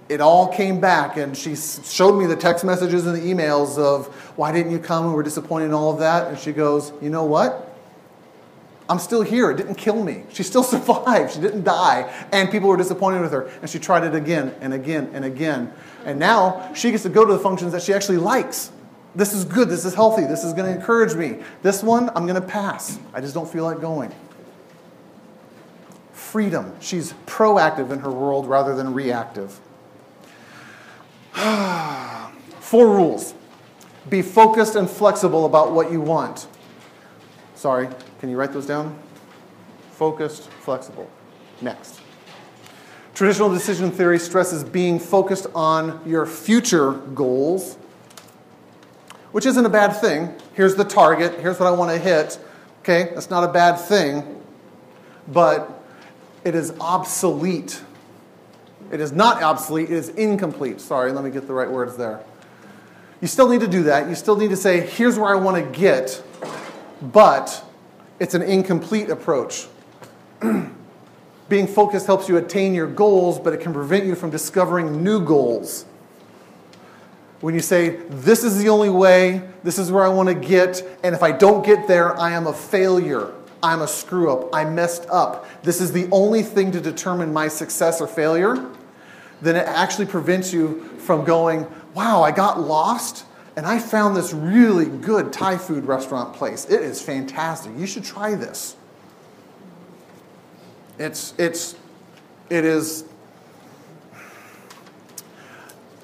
It all came back, and she showed me the text messages and the emails of, Why didn't you come? And we're disappointed in all of that. And she goes, You know what? I'm still here. It didn't kill me. She still survived. She didn't die. And people were disappointed with her. And she tried it again and again and again. And now she gets to go to the functions that she actually likes. This is good. This is healthy. This is going to encourage me. This one, I'm going to pass. I just don't feel like going. Freedom. She's proactive in her world rather than reactive. Four rules be focused and flexible about what you want. Sorry, can you write those down? Focused, flexible. Next. Traditional decision theory stresses being focused on your future goals, which isn't a bad thing. Here's the target, here's what I want to hit. Okay, that's not a bad thing, but it is obsolete. It is not obsolete, it is incomplete. Sorry, let me get the right words there. You still need to do that. You still need to say, here's where I want to get, but it's an incomplete approach. Being focused helps you attain your goals, but it can prevent you from discovering new goals. When you say, This is the only way, this is where I want to get, and if I don't get there, I am a failure. I'm a screw up. I messed up. This is the only thing to determine my success or failure. Then it actually prevents you from going, Wow, I got lost and I found this really good Thai food restaurant place. It is fantastic. You should try this. It's, it's, it is.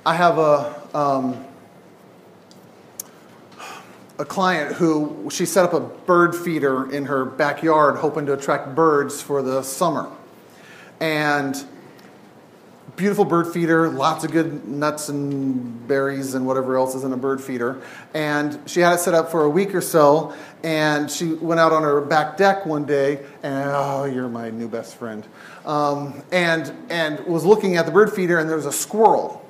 I have a, um, a client who she set up a bird feeder in her backyard hoping to attract birds for the summer. And beautiful bird feeder, lots of good nuts and berries and whatever else is in a bird feeder. And she had it set up for a week or so, and she went out on her back deck one day, and oh, you're my new best friend, um, and and was looking at the bird feeder, and there was a squirrel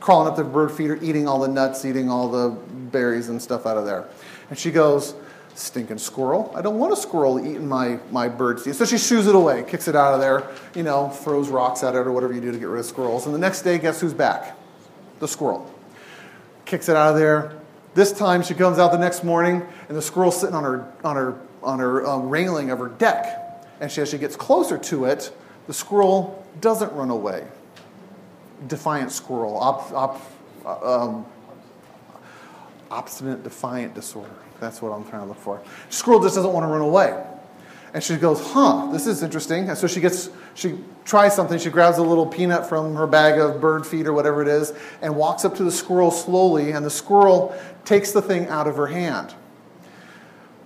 crawling up the bird feeder, eating all the nuts, eating all the berries and stuff out of there. And she goes, stinking squirrel. I don't want a squirrel eating my, my bird seed. So she shoos it away, kicks it out of there, you know, throws rocks at it or whatever you do to get rid of squirrels. And the next day, guess who's back? The squirrel. Kicks it out of there. This time she comes out the next morning and the squirrel's sitting on her, on her, on her um, railing of her deck. And she, as she gets closer to it, the squirrel doesn't run away. Defiant squirrel, op, op, um, obstinate defiant disorder. That's what I'm trying to look for. Squirrel just doesn't want to run away. And she goes, huh, this is interesting. And so she gets, she tries something. She grabs a little peanut from her bag of bird feed or whatever it is and walks up to the squirrel slowly. And the squirrel takes the thing out of her hand.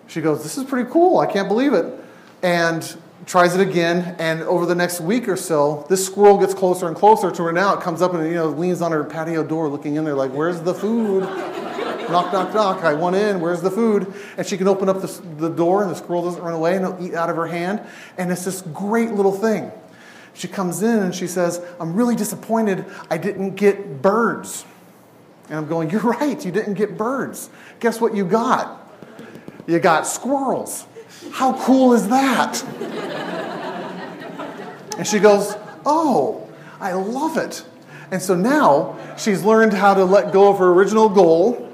She goes, This is pretty cool. I can't believe it. And tries it again. And over the next week or so, this squirrel gets closer and closer to her now. It comes up and you know leans on her patio door looking in there like, Where's the food? Knock, knock, knock. I want in. Where's the food? And she can open up the, the door and the squirrel doesn't run away and it'll eat out of her hand. And it's this great little thing. She comes in and she says, I'm really disappointed I didn't get birds. And I'm going, You're right, you didn't get birds. Guess what you got? You got squirrels. How cool is that? and she goes, Oh, I love it. And so now she's learned how to let go of her original goal.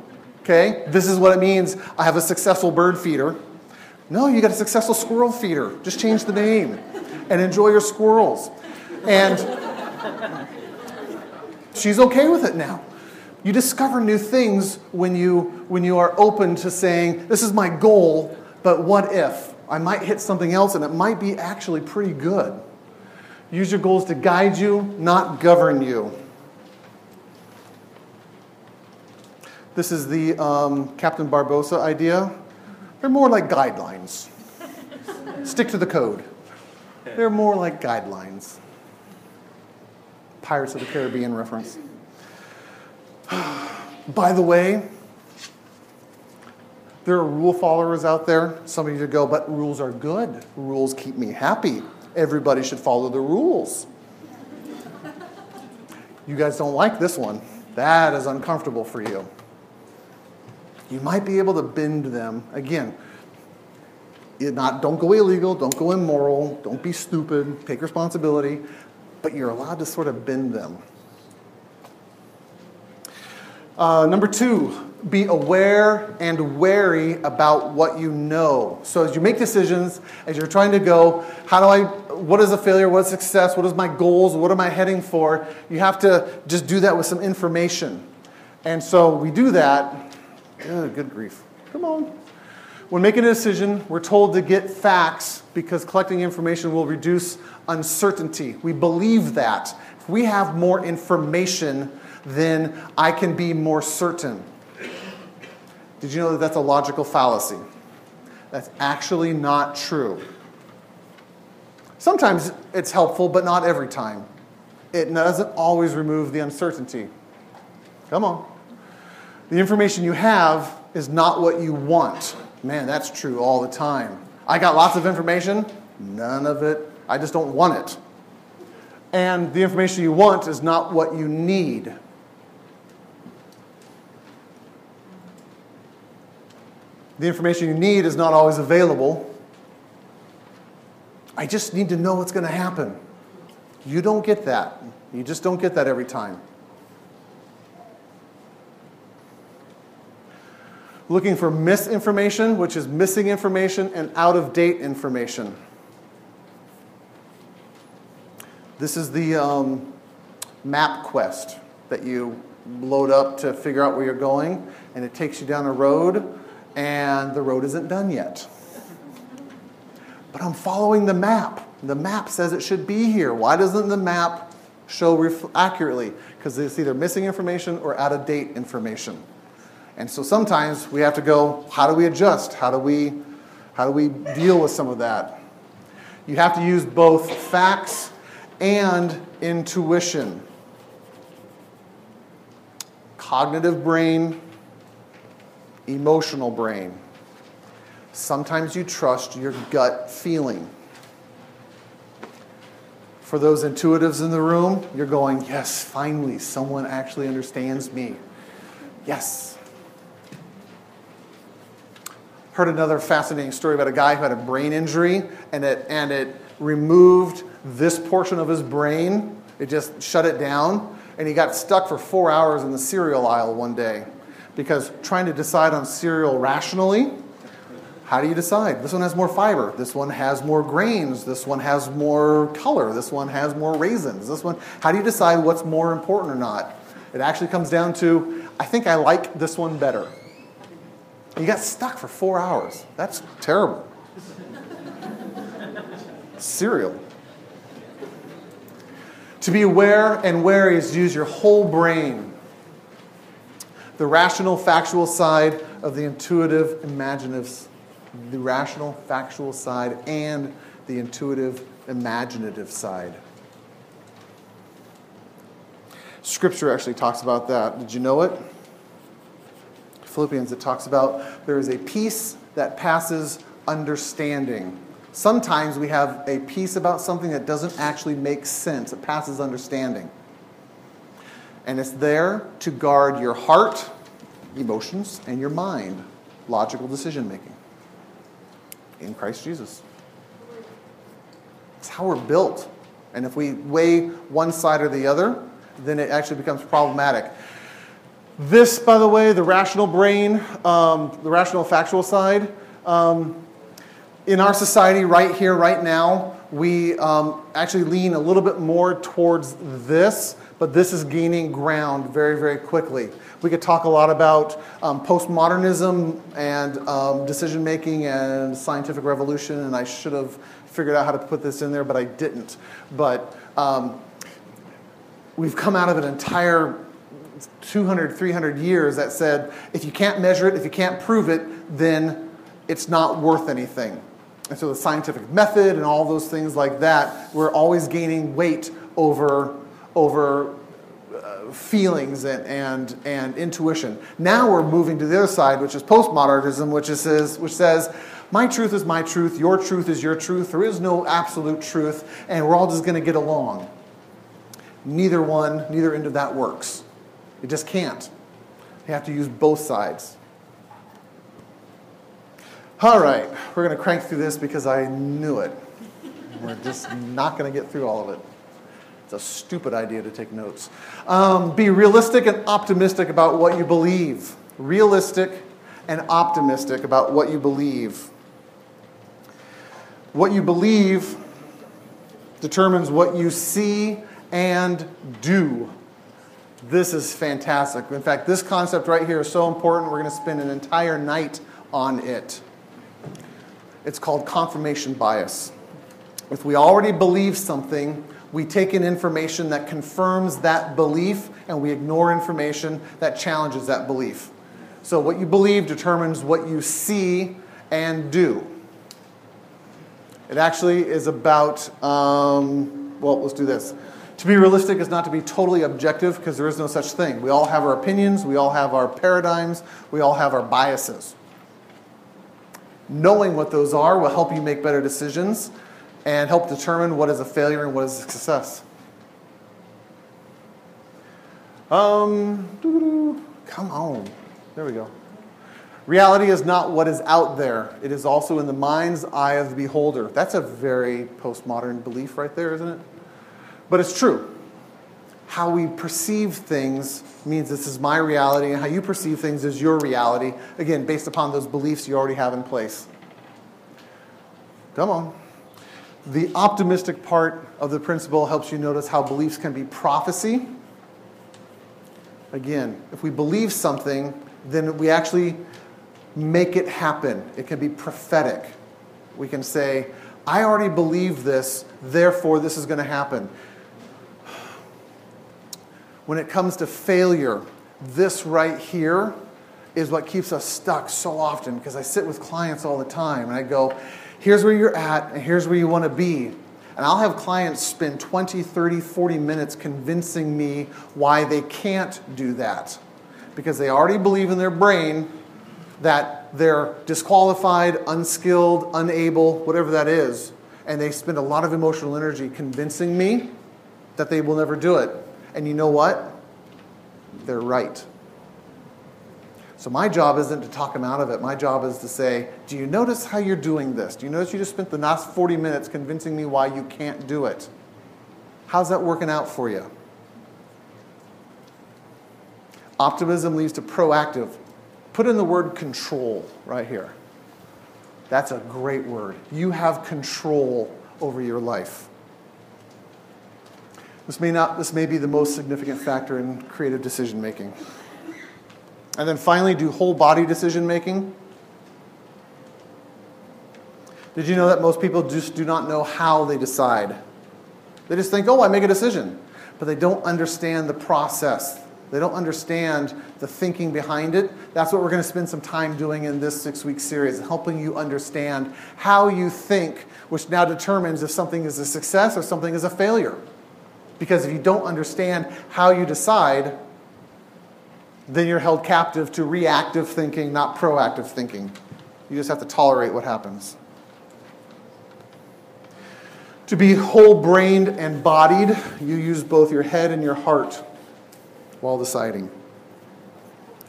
Okay, this is what it means. I have a successful bird feeder. No, you got a successful squirrel feeder. Just change the name and enjoy your squirrels. And she's okay with it now. You discover new things when you, when you are open to saying, This is my goal, but what if? I might hit something else and it might be actually pretty good. Use your goals to guide you, not govern you. This is the um, Captain Barbossa idea. They're more like guidelines. Stick to the code. They're more like guidelines. Pirates of the Caribbean reference. By the way, there are rule followers out there. Some of you go, but rules are good. Rules keep me happy. Everybody should follow the rules. You guys don't like this one. That is uncomfortable for you. You might be able to bend them. Again, not, don't go illegal, don't go immoral, don't be stupid, take responsibility, but you're allowed to sort of bend them. Uh, number two, be aware and wary about what you know. So as you make decisions, as you're trying to go, how do I, what is a failure, what is success, what is my goals, what am I heading for? You have to just do that with some information. And so we do that Good grief. Come on. When making a decision, we're told to get facts because collecting information will reduce uncertainty. We believe that. If we have more information, then I can be more certain. Did you know that that's a logical fallacy? That's actually not true. Sometimes it's helpful, but not every time. It doesn't always remove the uncertainty. Come on. The information you have is not what you want. Man, that's true all the time. I got lots of information, none of it, I just don't want it. And the information you want is not what you need. The information you need is not always available. I just need to know what's going to happen. You don't get that. You just don't get that every time. Looking for misinformation, which is missing information, and out of date information. This is the um, MapQuest that you load up to figure out where you're going, and it takes you down a road, and the road isn't done yet. But I'm following the map. The map says it should be here. Why doesn't the map show accurately? Because it's either missing information or out of date information. And so sometimes we have to go, how do we adjust? How do we, how do we deal with some of that? You have to use both facts and intuition. Cognitive brain, emotional brain. Sometimes you trust your gut feeling. For those intuitives in the room, you're going, yes, finally, someone actually understands me. Yes, heard another fascinating story about a guy who had a brain injury and it, and it removed this portion of his brain. It just shut it down. And he got stuck for four hours in the cereal aisle one day because trying to decide on cereal rationally, how do you decide? This one has more fiber. This one has more grains. This one has more color. This one has more raisins. This one, how do you decide what's more important or not? It actually comes down to, I think I like this one better. You got stuck for four hours. That's terrible. Cereal. To be aware and wary is to use your whole brain. The rational, factual side of the intuitive, imaginative the rational, factual side, and the intuitive, imaginative side. Scripture actually talks about that. Did you know it? Philippians, it talks about there is a peace that passes understanding. Sometimes we have a peace about something that doesn't actually make sense, it passes understanding. And it's there to guard your heart, emotions, and your mind, logical decision making in Christ Jesus. It's how we're built. And if we weigh one side or the other, then it actually becomes problematic. This, by the way, the rational brain, um, the rational factual side, um, in our society right here, right now, we um, actually lean a little bit more towards this, but this is gaining ground very, very quickly. We could talk a lot about um, postmodernism and um, decision making and scientific revolution, and I should have figured out how to put this in there, but I didn't. But um, we've come out of an entire 200, 300 years that said if you can't measure it, if you can't prove it, then it's not worth anything. And so the scientific method and all those things like that, we're always gaining weight over, over uh, feelings and, and, and intuition. Now we're moving to the other side, which is postmodernism, which, is, which says, my truth is my truth, your truth is your truth, there is no absolute truth, and we're all just going to get along. Neither one, neither end of that works. It just can't. You have to use both sides. All right, we're going to crank through this because I knew it. We're just not going to get through all of it. It's a stupid idea to take notes. Um, be realistic and optimistic about what you believe. Realistic and optimistic about what you believe. What you believe determines what you see and do. This is fantastic. In fact, this concept right here is so important, we're going to spend an entire night on it. It's called confirmation bias. If we already believe something, we take in information that confirms that belief and we ignore information that challenges that belief. So, what you believe determines what you see and do. It actually is about, um, well, let's do this. To be realistic is not to be totally objective because there is no such thing. We all have our opinions, we all have our paradigms, we all have our biases. Knowing what those are will help you make better decisions and help determine what is a failure and what is a success. Um, come on. There we go. Reality is not what is out there, it is also in the mind's eye of the beholder. That's a very postmodern belief right there, isn't it? But it's true. How we perceive things means this is my reality, and how you perceive things is your reality, again, based upon those beliefs you already have in place. Come on. The optimistic part of the principle helps you notice how beliefs can be prophecy. Again, if we believe something, then we actually make it happen. It can be prophetic. We can say, I already believe this, therefore this is going to happen. When it comes to failure, this right here is what keeps us stuck so often because I sit with clients all the time and I go, here's where you're at and here's where you want to be. And I'll have clients spend 20, 30, 40 minutes convincing me why they can't do that. Because they already believe in their brain that they're disqualified, unskilled, unable, whatever that is. And they spend a lot of emotional energy convincing me that they will never do it. And you know what? They're right. So my job isn't to talk them out of it. My job is to say, do you notice how you're doing this? Do you notice you just spent the last 40 minutes convincing me why you can't do it? How's that working out for you? Optimism leads to proactive. Put in the word control right here. That's a great word. You have control over your life. This may, not, this may be the most significant factor in creative decision making. And then finally, do whole body decision making. Did you know that most people just do not know how they decide? They just think, oh, I make a decision. But they don't understand the process. They don't understand the thinking behind it. That's what we're going to spend some time doing in this six week series, helping you understand how you think, which now determines if something is a success or something is a failure. Because if you don't understand how you decide, then you're held captive to reactive thinking, not proactive thinking. You just have to tolerate what happens. To be whole brained and bodied, you use both your head and your heart while deciding.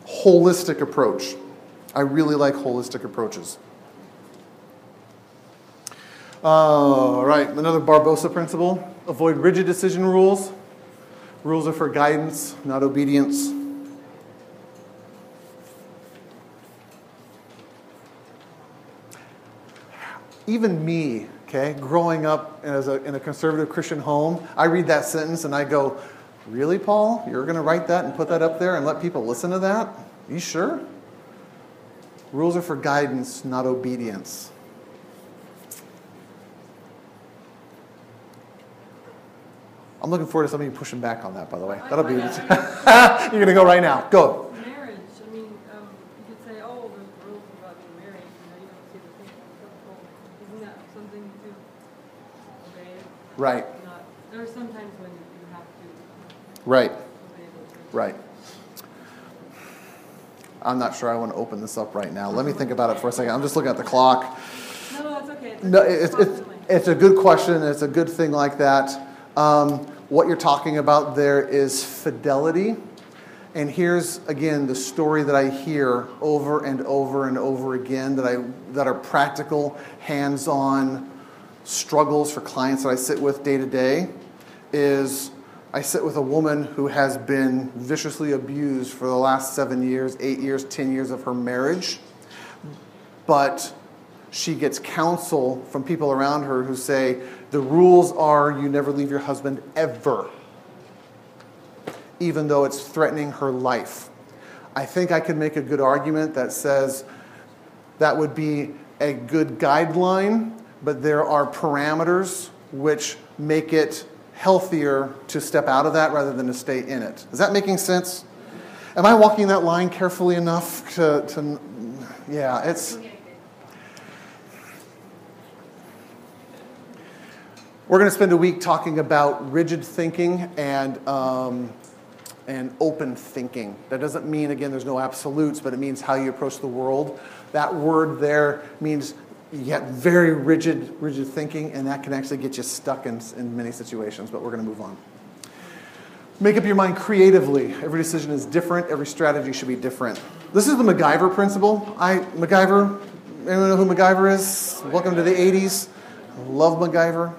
Holistic approach. I really like holistic approaches. All right, another Barbossa principle avoid rigid decision rules. Rules are for guidance, not obedience. Even me, okay, growing up as a, in a conservative Christian home, I read that sentence and I go, Really, Paul? You're going to write that and put that up there and let people listen to that? You sure? Rules are for guidance, not obedience. I'm looking forward to some of you pushing back on that, by the way. That'll be. You're going to go right now. Go. Marriage, I mean, um, you could say, oh, there's rules about being married, you know, you don't see the thing. Isn't that something to obey? Right, Not, there are some times when you have to right, obey those right. I'm not sure I want to open this up right now. Let me think about it for a second. I'm just looking at the clock. No, no, that's okay. It's, No, it's, it's, it's a good question. It's a good thing like that. Um, what you're talking about there is fidelity. And here's again the story that I hear over and over and over again that, I, that are practical, hands on struggles for clients that I sit with day to day is I sit with a woman who has been viciously abused for the last seven years, eight years, ten years of her marriage. But she gets counsel from people around her who say the rules are you never leave your husband ever, even though it's threatening her life. I think I could make a good argument that says that would be a good guideline, but there are parameters which make it healthier to step out of that rather than to stay in it. Is that making sense? Am I walking that line carefully enough to, to yeah, it's. We're going to spend a week talking about rigid thinking and, um, and open thinking. That doesn't mean, again, there's no absolutes, but it means how you approach the world. That word there means you get very rigid, rigid thinking, and that can actually get you stuck in, in many situations, but we're going to move on. Make up your mind creatively. Every decision is different, every strategy should be different. This is the MacGyver principle. I, MacGyver, anyone know who MacGyver is? Welcome to the 80s. Love MacGyver.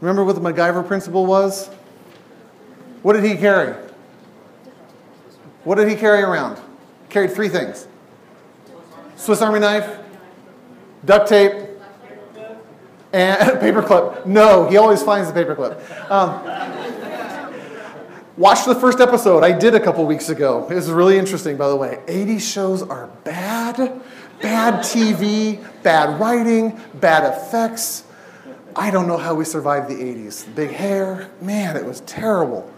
Remember what the MacGyver principle was? What did he carry? What did he carry around? He Carried three things Swiss Army knife, duct tape, and paperclip. No, he always finds the paperclip. Um, watch the first episode. I did a couple weeks ago. It was really interesting, by the way. 80 shows are bad. Bad TV, bad writing, bad effects. I don't know how we survived the 80s. Big hair, man, it was terrible.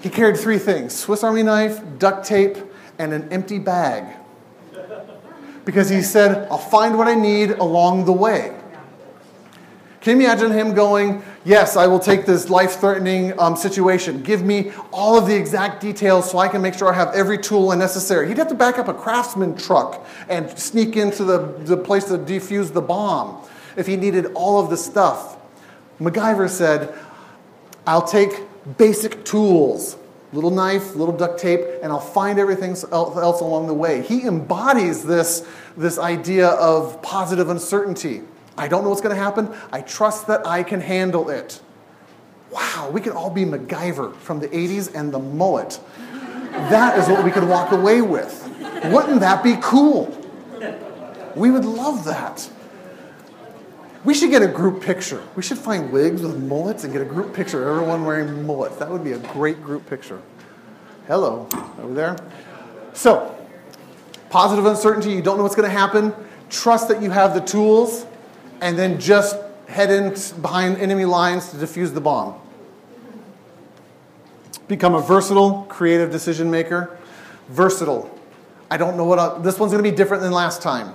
He carried three things Swiss Army knife, duct tape, and an empty bag. Because he said, I'll find what I need along the way. Can you imagine him going, Yes, I will take this life threatening um, situation. Give me all of the exact details so I can make sure I have every tool necessary. He'd have to back up a craftsman truck and sneak into the, the place to defuse the bomb if he needed all of the stuff. MacGyver said, I'll take basic tools, little knife, little duct tape, and I'll find everything else along the way. He embodies this, this idea of positive uncertainty. I don't know what's going to happen. I trust that I can handle it. Wow, we could all be MacGyver from the 80s and the mullet. That is what we could walk away with. Wouldn't that be cool? We would love that. We should get a group picture. We should find wigs with mullets and get a group picture everyone wearing mullets. That would be a great group picture. Hello, over there. So, positive uncertainty, you don't know what's going to happen. Trust that you have the tools, and then just head in behind enemy lines to defuse the bomb. Become a versatile, creative decision maker. Versatile. I don't know what, I, this one's going to be different than last time.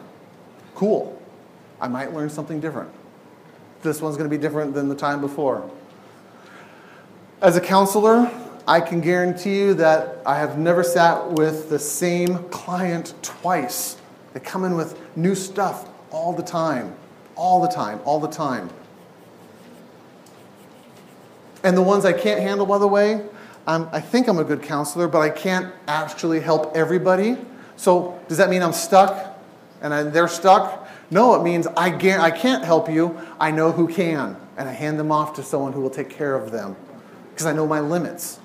Cool. I might learn something different. This one's going to be different than the time before. As a counselor, I can guarantee you that I have never sat with the same client twice. They come in with new stuff all the time, all the time, all the time. And the ones I can't handle, by the way, I'm, I think I'm a good counselor, but I can't actually help everybody. So does that mean I'm stuck and I, they're stuck? No, it means I, I can't help you. I know who can, and I hand them off to someone who will take care of them because I know my limits.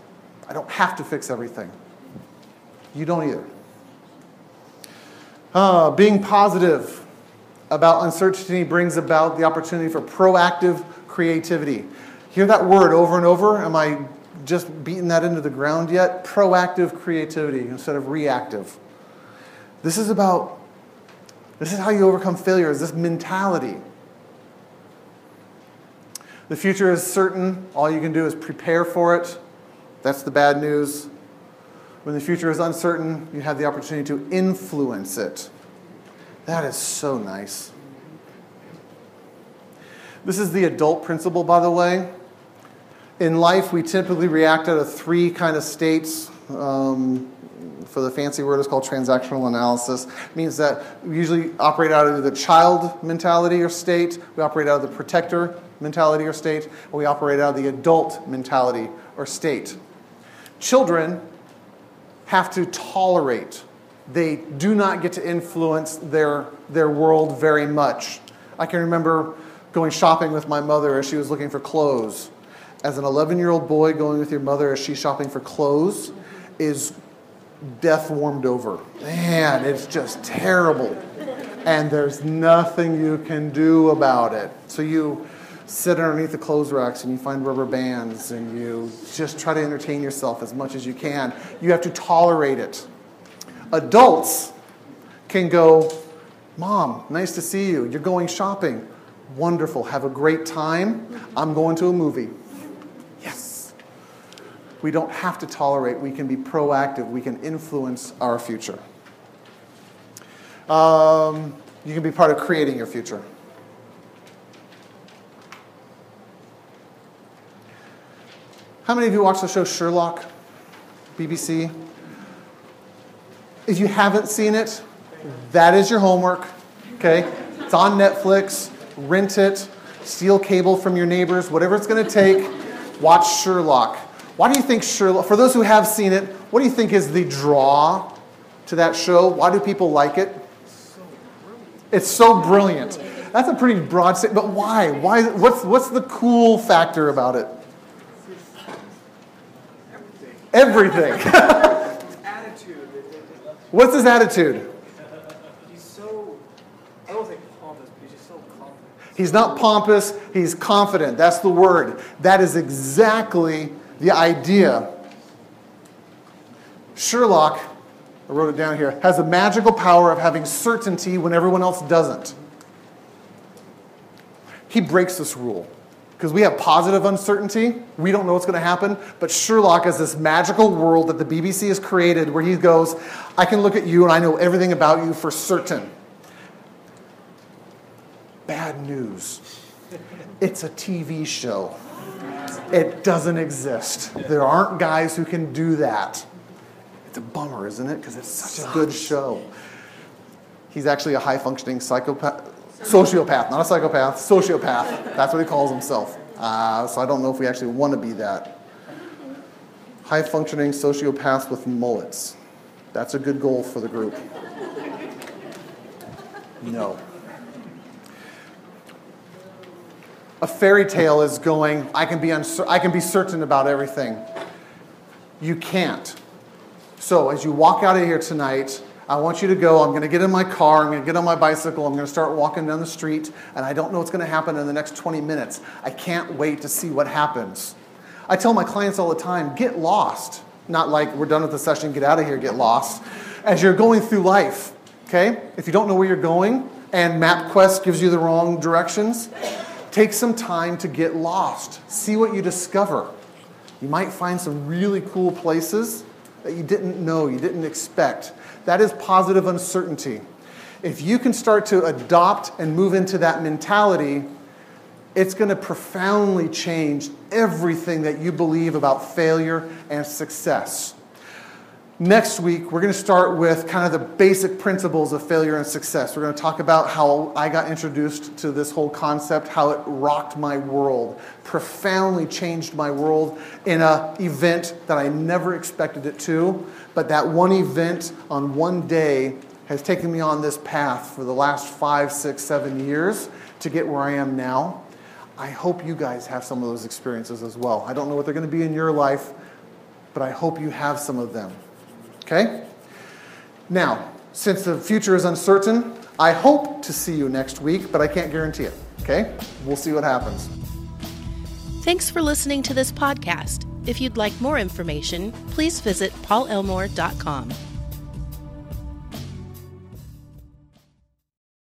I don't have to fix everything. You don't either. Uh, being positive about uncertainty brings about the opportunity for proactive creativity. Hear that word over and over? Am I just beating that into the ground yet? Proactive creativity instead of reactive. This is about, this is how you overcome failure, is this mentality. The future is certain. All you can do is prepare for it. That's the bad news. When the future is uncertain, you have the opportunity to influence it. That is so nice. This is the adult principle, by the way. In life, we typically react out of three kind of states. Um, for the fancy word, is called transactional analysis. It means that we usually operate out of the child mentality or state, we operate out of the protector mentality or state, we operate out of the adult mentality or state. Children have to tolerate. They do not get to influence their, their world very much. I can remember going shopping with my mother as she was looking for clothes. As an 11 year old boy, going with your mother as she's shopping for clothes is death warmed over. Man, it's just terrible. And there's nothing you can do about it. So you sit underneath the clothes racks and you find rubber bands and you just try to entertain yourself as much as you can. You have to tolerate it. Adults can go, Mom, nice to see you. You're going shopping. Wonderful. Have a great time. I'm going to a movie. We don't have to tolerate. We can be proactive. We can influence our future. Um, you can be part of creating your future. How many of you watch the show Sherlock? BBC? If you haven't seen it, that is your homework. Okay? It's on Netflix. Rent it. Steal cable from your neighbors. Whatever it's going to take. Watch Sherlock. Why do you think Sherlock, for those who have seen it, what do you think is the draw to that show? Why do people like it? It's so brilliant. That's a pretty broad statement, but why? Why? What's, what's the cool factor about it? Everything. Everything. Attitude. It- it- it- What's his attitude? He's so, I don't say pompous, but he's just so confident. He's not pompous, he's confident. That's the word. That is exactly the idea. Sherlock, I wrote it down here, has the magical power of having certainty when everyone else doesn't. He breaks this rule because we have positive uncertainty. We don't know what's going to happen. But Sherlock has this magical world that the BBC has created where he goes, I can look at you and I know everything about you for certain. Bad news. It's a TV show. It doesn't exist. There aren't guys who can do that. It's a bummer, isn't it? Because it's such a good show. He's actually a high functioning psychopath, sociopath, not a psychopath, sociopath. That's what he calls himself. Uh, so I don't know if we actually want to be that. High functioning sociopaths with mullets. That's a good goal for the group. No. A fairy tale is going, I can be, uncer- I can be certain about everything. You can't. So as you walk out of here tonight, I want you to go. I'm going to get in my car. I'm going to get on my bicycle. I'm going to start walking down the street. And I don't know what's going to happen in the next 20 minutes. I can't wait to see what happens. I tell my clients all the time get lost. Not like we're done with the session, get out of here, get lost. As you're going through life, okay? If you don't know where you're going and MapQuest gives you the wrong directions, take some time to get lost. See what you discover. You might find some really cool places that you didn't know, you didn't expect. That is positive uncertainty. If you can start to adopt and move into that mentality, it's going to profoundly change everything that you believe about failure and success. Next week, we're going to start with kind of the basic principles of failure and success. We're going to talk about how I got introduced to this whole concept, how it rocked my world, profoundly changed my world in an event that I never expected it to. But that one event on one day has taken me on this path for the last five, six, seven years to get where I am now. I hope you guys have some of those experiences as well. I don't know what they're going to be in your life, but I hope you have some of them. Okay? Now, since the future is uncertain, I hope to see you next week, but I can't guarantee it. Okay? We'll see what happens. Thanks for listening to this podcast. If you'd like more information, please visit paulelmore.com.